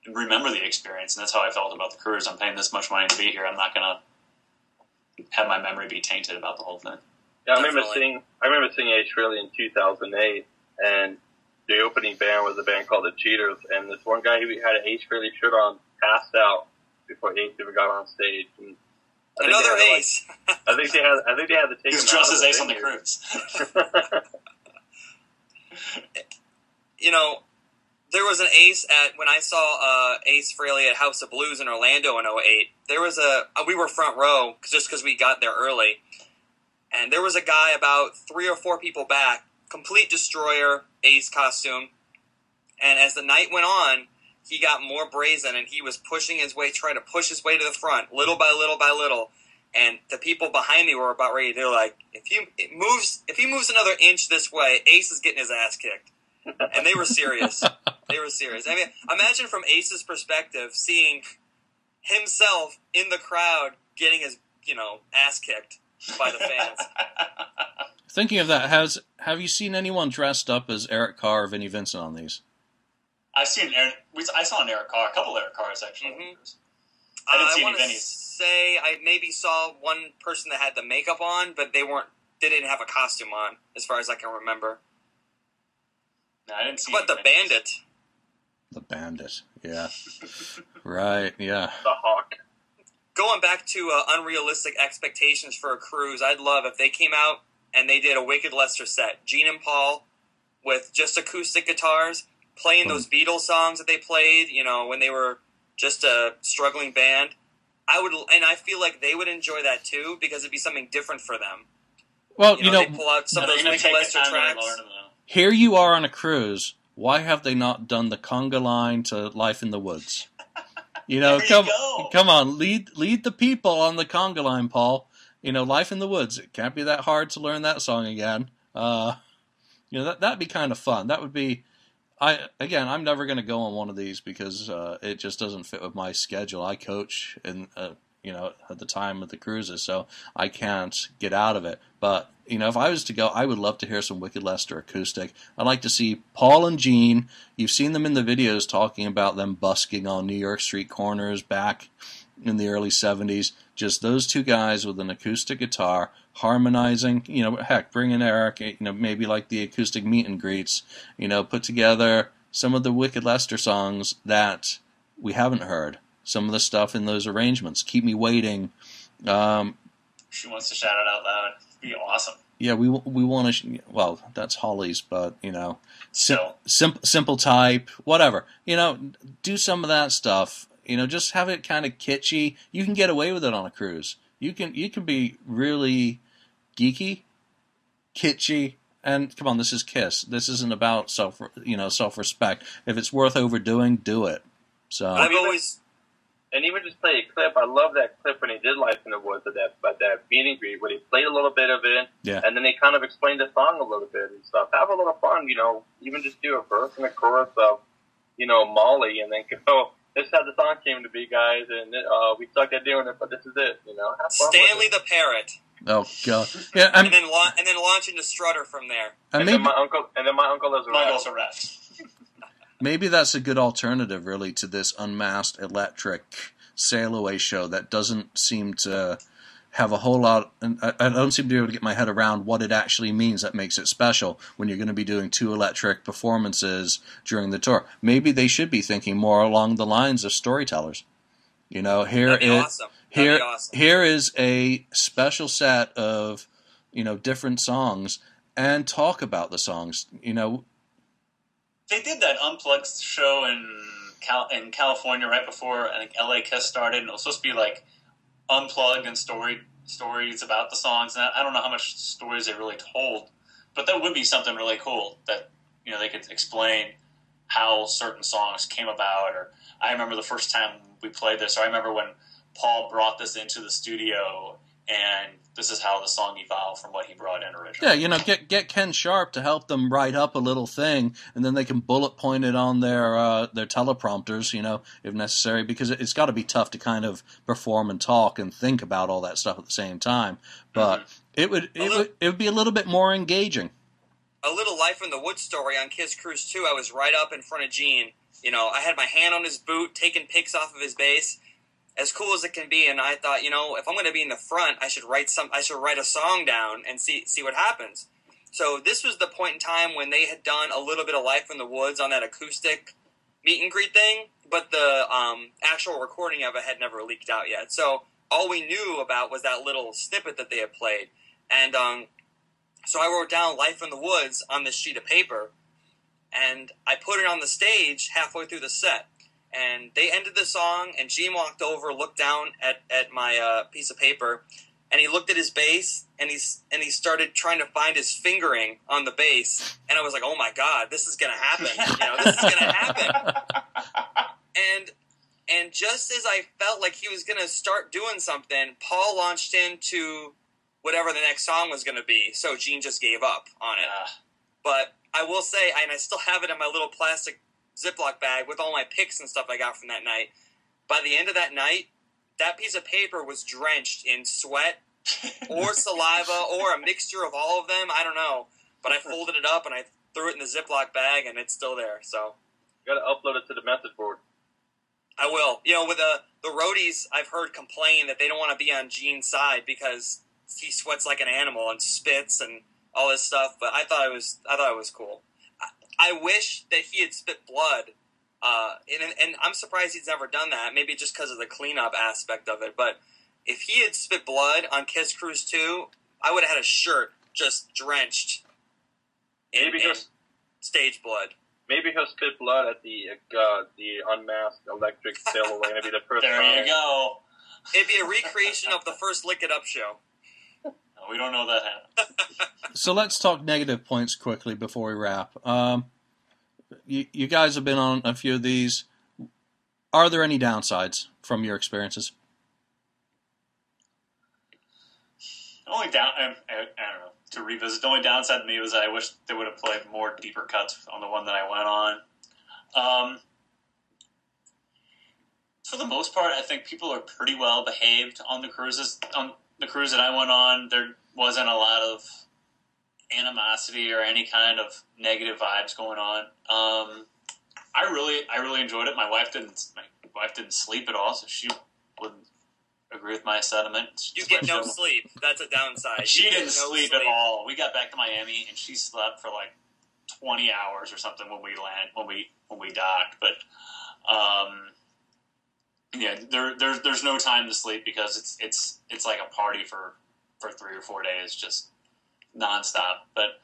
to remember the experience, and that's how I felt about the cruise. I'm paying this much money to be here. I'm not going to have my memory be tainted about the whole thing. Yeah, I remember Definitely. seeing I remember seeing Ace Frehley in 2008, and the opening band was a band called the Cheaters, and this one guy who had an Ace Frehley shirt on passed out before Ace ever got on stage. And I think Another they had, like- ace. I think they had. I think they had to take He was him out dressed as Ace on the cruise. you know, there was an ace at when I saw uh, Ace Frehley at House of Blues in Orlando in 08. There was a uh, we were front row just because we got there early, and there was a guy about three or four people back, complete destroyer Ace costume, and as the night went on, he got more brazen and he was pushing his way, trying to push his way to the front, little by little by little. And the people behind me were about ready. They're like, if you it moves, if he moves another inch this way, Ace is getting his ass kicked and they were serious. they were serious. I mean, imagine from Ace's perspective, seeing himself in the crowd getting his, you know, ass kicked by the fans. Thinking of that, has have you seen anyone dressed up as Eric Carr or Vinnie Vincent on these? I've seen Eric. We, I saw an Eric Carr, a couple Eric Carrs actually. Mhm. I didn't Uh, see any want say I maybe saw one person that had the makeup on, but they weren't. They didn't have a costume on, as far as I can remember. No, I didn't see. But the any bandit, The Bandit, yeah, right, yeah. the Hawk. going back to uh, unrealistic expectations for a cruise, I'd love if they came out and they did a Wicked Lester set. Gene and Paul with just acoustic guitars playing those Beatles songs that they played, you know, when they were just a struggling band. I would, and I feel like they would enjoy that too because it'd be something different for them. Well, You you know, know, pull out some No, of those they're gonna Wicked take the Lester time to tracks. learn them, though. here you are on a cruise. Why have they not done the conga line to Life in the Woods? You know, There you come go. come on, lead lead the people on the conga line, Paul. You know, Life in the Woods. It can't be that hard to learn that song again. Uh, you know that that'd be kind of fun. That would be. I again, I'm never going to go on one of these because uh, it just doesn't fit with my schedule. I coach and uh, you know at the time of the cruises, so I can't get out of it. But you know, if I was to go, I would love to hear some Wicked Lester acoustic. I'd like to see Paul and Gene. You've seen them in the videos talking about them busking on New York street corners back in the early 70s. Just those two guys with an acoustic guitar harmonizing. You know, heck, bring in Eric. You know, maybe like the acoustic meet and greets. You know, put together some of the Wicked Lester songs that we haven't heard. Some of the stuff in those arrangements. Keep Me Waiting. Um, She wants to shout it out loud. It'd be awesome. yeah, we we want to. Well, that's Hollies', but you know, sim- Still. simple simple type, whatever. You know, do some of that stuff. You know, just have it kind of kitschy. You can get away with it on a cruise. You can you can be really geeky, kitschy, and come on, this is Kiss. This isn't about self you know self respect. If it's worth overdoing, do it. So I've always, And even just play a clip. I love that clip when he did Life in the Woods at that at that meet and greet, where he played a little bit of it, Yeah. and then they kind of explained the song a little bit and stuff. Have a little fun, you know. Even just do a verse and a chorus of, you know, Molly, and then go. This is how the song came to be, guys, and uh, we suck at doing it, but this is it. You know, have fun with Stanley it. the Parrot, oh god, yeah, and and, then la- and then launch into Strutter from there. and And maybe then my uncle, and then my uncle is My around. goals are rest. Maybe that's a good alternative, really, to this unmasked electric sail away show that doesn't seem to have a whole lot. And I, I don't seem to be able to get my head around what it actually means that makes it special when you're going to be doing two electric performances during the tour. Maybe they should be thinking more along the lines of storytellers. You know, here That'd be is awesome. Here awesome. here is a special set of you know different songs and talk about the songs. You know, They did that unplugged show in Cal- in California right before I think LA Kiss started, and it was supposed to be like unplugged and story stories about the songs. And I I don't know how much stories they really told, but that would be something really cool that you know they could explain how certain songs came about. Or I remember the first time we played this, or I remember when Paul brought this into the studio, and this is how the song evolved from what he brought in originally. yeah, you know, get get Ken Sharp to help them write up a little thing, and then they can bullet point it on their uh, their teleprompters, you know, if necessary, because it, it's got to be tough to kind of perform and talk and think about all that stuff at the same time. But it would it Although- would it would be a little bit more engaging. a little life in the woods story on Kiss Cruise 2. I was right up in front of Gene. You know, I had my hand on his boot, taking pics off of his bass, as cool as it can be. And I thought, you know, if I'm going to be in the front, I should write some. I should write a song down and see see what happens. So this was the point in time when they had done a little bit of life in the woods on that acoustic meet and greet thing, but the um, actual recording of it had never leaked out yet. So all we knew about was that little snippet that they had played, and um, so I wrote down "Life in the Woods" on this sheet of paper, and I put it on the stage halfway through the set. And they ended the song, and Gene walked over, looked down at, at my uh, piece of paper, and he looked at his bass, and he's and he started trying to find his fingering on the bass, and I was like, "Oh my god, this is gonna happen! You know, this is gonna happen!" and and just as I felt like he was gonna start doing something, Paul launched into whatever the next song was gonna be. So Gene just gave up on it. Uh, But I will say, and I still have it in my little plastic Ziploc bag with all my picks and stuff I got from that night. By the end of that night, that piece of paper was drenched in sweat or saliva or a mixture of all of them. I don't know. But I folded it up and I threw it in the Ziploc bag and it's still there. So You got to upload it to the message board. I will. You know, with the the roadies, I've heard complain that they don't want to be on Gene's side because he sweats like an animal and spits and all this stuff. But I thought it was I thought it was cool. I, I wish that he had spit blood. Uh, and, and I'm surprised he's never done that. Maybe just because of the cleanup aspect of it. But if he had spit blood on Kiss Cruise 2, I would have had a shirt just drenched in, Maybe in stage blood. maybe he'll spit blood at the uh, the unmasked electric sail away. Maybe the first there time. you go. It'd be a recreation of the first Lick It Up show. We don't know that happened. So let's talk negative points quickly before we wrap. Um, you, you guys have been on a few of these. Are there any downsides from your experiences? Only down, I, I, I don't know, to revisit, the only downside to me was I wish they would have played more deeper cuts on the one that I went on. Um, for the most part, I think people are pretty well behaved on the cruises. On the cruise that I went on, there wasn't a lot of animosity or any kind of negative vibes going on. Um, I really, I really enjoyed it. My wife didn't, my wife didn't sleep at all, so she wouldn't agree with my sentiment. You get no sleep. That's a downside. she didn't no sleep, at all. We got back to Miami and she slept for like twenty hours or something when we land when we when we docked. But um, yeah, there there's there's no time to sleep because it's it's it's like a party for for three or four days, just nonstop. But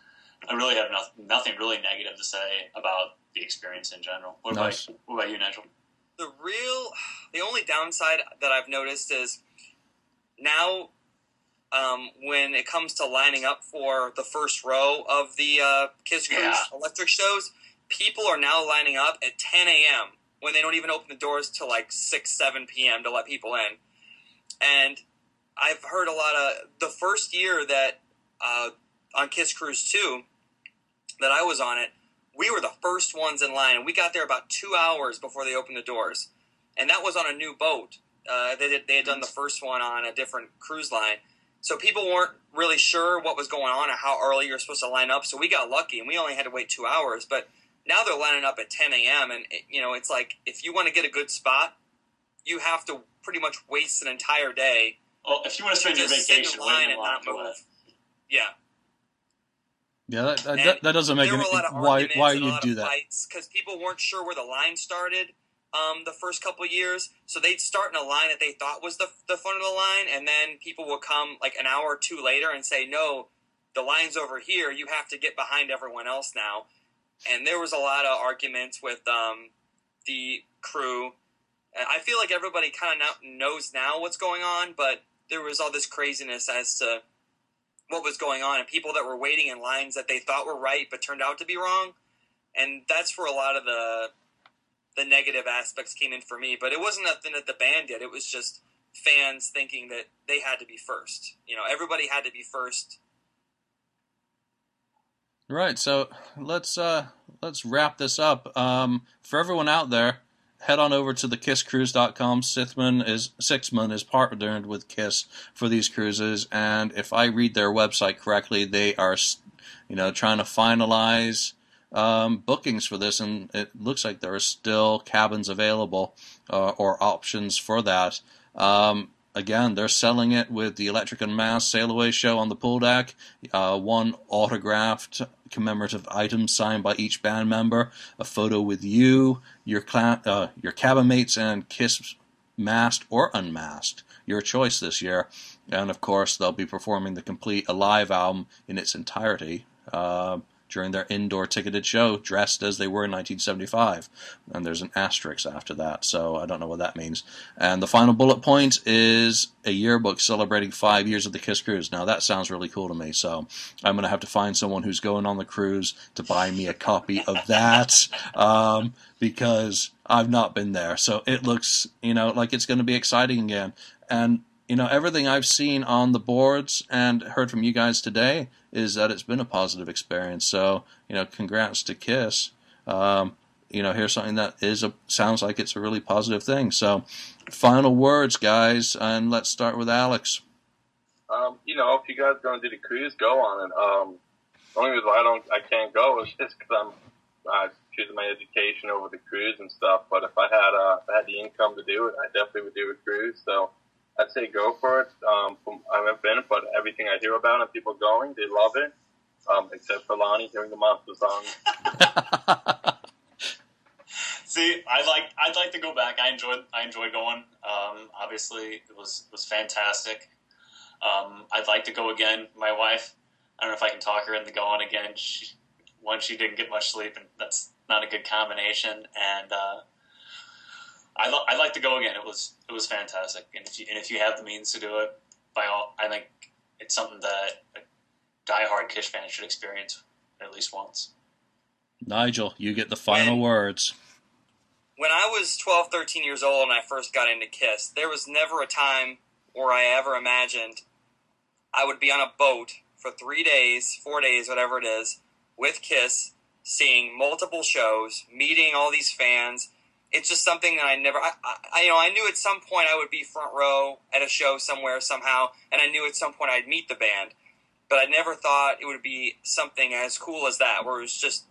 I really have nothing nothing really negative to say about the experience in general. What Nice. about what about you, Nigel? The real, the only downside that I've noticed is now um, when it comes to lining up for the first row of the uh, Kiss Cruise Yeah. electric shows, people are now lining up at 10 a.m. when they don't even open the doors till like 6, 7 p.m. to let people in. And I've heard a lot of the first year that uh, on Kiss Cruise 2 that I was on it, we were the first ones in line, and we got there about two hours before they opened the doors. And that was on a new boat. Uh, they, they had done the first one on a different cruise line. So people weren't really sure what was going on or how early you're supposed to line up. So we got lucky, and we only had to wait two hours. But now they're lining up at 10 a.m., and, it, you know, it's like if you want to get a good spot, you have to pretty much waste an entire day Well, if you want to spend your just in vacation, line wait in and not move. ahead. Yeah. Yeah, that, that, that, that doesn't make any. were a lot of Why why you do that? because people weren't sure where the line started. Um, the first couple years, so they'd start in a line that they thought was the the front of the line, and then people would come like an hour or two later and say, "No, the line's over here. You have to get behind everyone else now." And there was a lot of arguments with um, the crew. I feel like everybody kind of knows now what's going on, but there was all this craziness as to what was going on and people that were waiting in lines that they thought were right but turned out to be wrong. And that's where a lot of the the negative aspects came in for me but it wasn't nothing that the band did. It was just fans thinking that they had to be first. You know everybody had to be first Right. So let's uh let's wrap this up. Um, for everyone out there, head on over to the kisscruise.com. Sithman is Sixthman is partnered with Kiss for these cruises, and if I read their website correctly, they are, you know, trying to finalize um, bookings for this, and it looks like there are still cabins available uh, or options for that. Um, again, they're selling it with the Electric Unmasked Sail Away show on the pool deck, uh, one autographed commemorative item signed by each band member, a photo with you, your uh, your cabin mates, and Kiss masked or unmasked, your choice this year. And of course, they'll be performing the complete Alive album in its entirety. Uh, during their indoor ticketed show, dressed as they were in 1975. And there's an asterisk after that, so I don't know what that means. And the final bullet point is a yearbook celebrating five years of the Kiss Cruise. Now, that sounds really cool to me, so I'm going to have to find someone who's going on the cruise to buy me a copy of that um, because I've not been there. So it looks, you know, like it's going to be exciting again. And you know, everything I've seen on the boards and heard from you guys today is that it's been a positive experience. So, you know, congrats to Kiss. Um, you know, here's something that is a sounds like it's a really positive thing. So, final words, guys, and let's start with Alex. Um, you know, if you guys are gonna do the cruise, go on it. Um, the only reason I don't, I can't go is just because I'm choosing my education over the cruise and stuff. But if I had, uh, if I had the income to do it, I definitely would do a cruise. So I'd say go for it. Um, from, I haven't been, but everything I hear about and people going, they love it. Um, except for Lonnie hearing the monster song. See, I'd like I'd like to go back. I enjoyed I enjoyed going. Um, obviously, it was was fantastic. Um, I'd like to go again. My wife, I don't know if I can talk her into going again. She, one, she didn't get much sleep, and that's not a good combination. And uh, I lo- I'd like to go again. It was it was fantastic. And if you, and if you have the means to do it, by all, I think it's something that a diehard Kiss fan should experience at least once. Nigel, you get the final When- words. when I was 12, 13 years old and I first got into Kiss, there was never a time where I ever imagined I would be on a boat for three days, four days, whatever it is, with Kiss, seeing multiple shows, meeting all these fans. It's just something that I never, I, I, you know, I knew at some point I would be front row at a show somewhere somehow, and I knew at some point I'd meet the band, but I never thought it would be something as cool as that, where it was just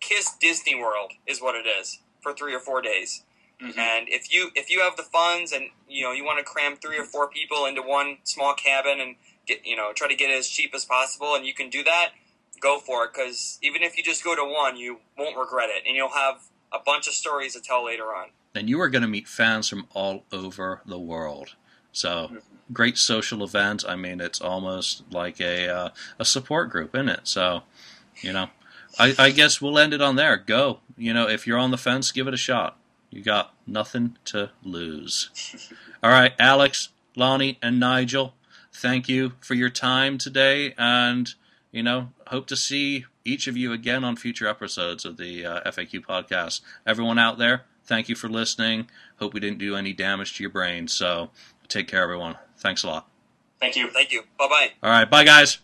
Kiss Disney World is what it is for three or four days. Mhm. And if you if you have the funds and you know you want to cram three or four people into one small cabin and get you know try to get it as cheap as possible and you can do that, go for it because even if you just go to one, you won't regret it and you'll have a bunch of stories to tell later on. And you are going to meet fans from all over the world. So, great social event. I mean, it's almost like a uh, a support group, isn't it? So, you know, I, I guess we'll end it on there. Go. You know, if you're on the fence, give it a shot. You got nothing to lose. All right, Alex, Lonnie, and Nigel, thank you for your time today, and you know, hope to see each of you again on future episodes of the uh, FAQ podcast. Everyone out there, thank you for listening. Hope we didn't do any damage to your brain. So, take care, everyone. Thanks a lot. Thank you. Thank you. Bye bye. All right, bye, guys.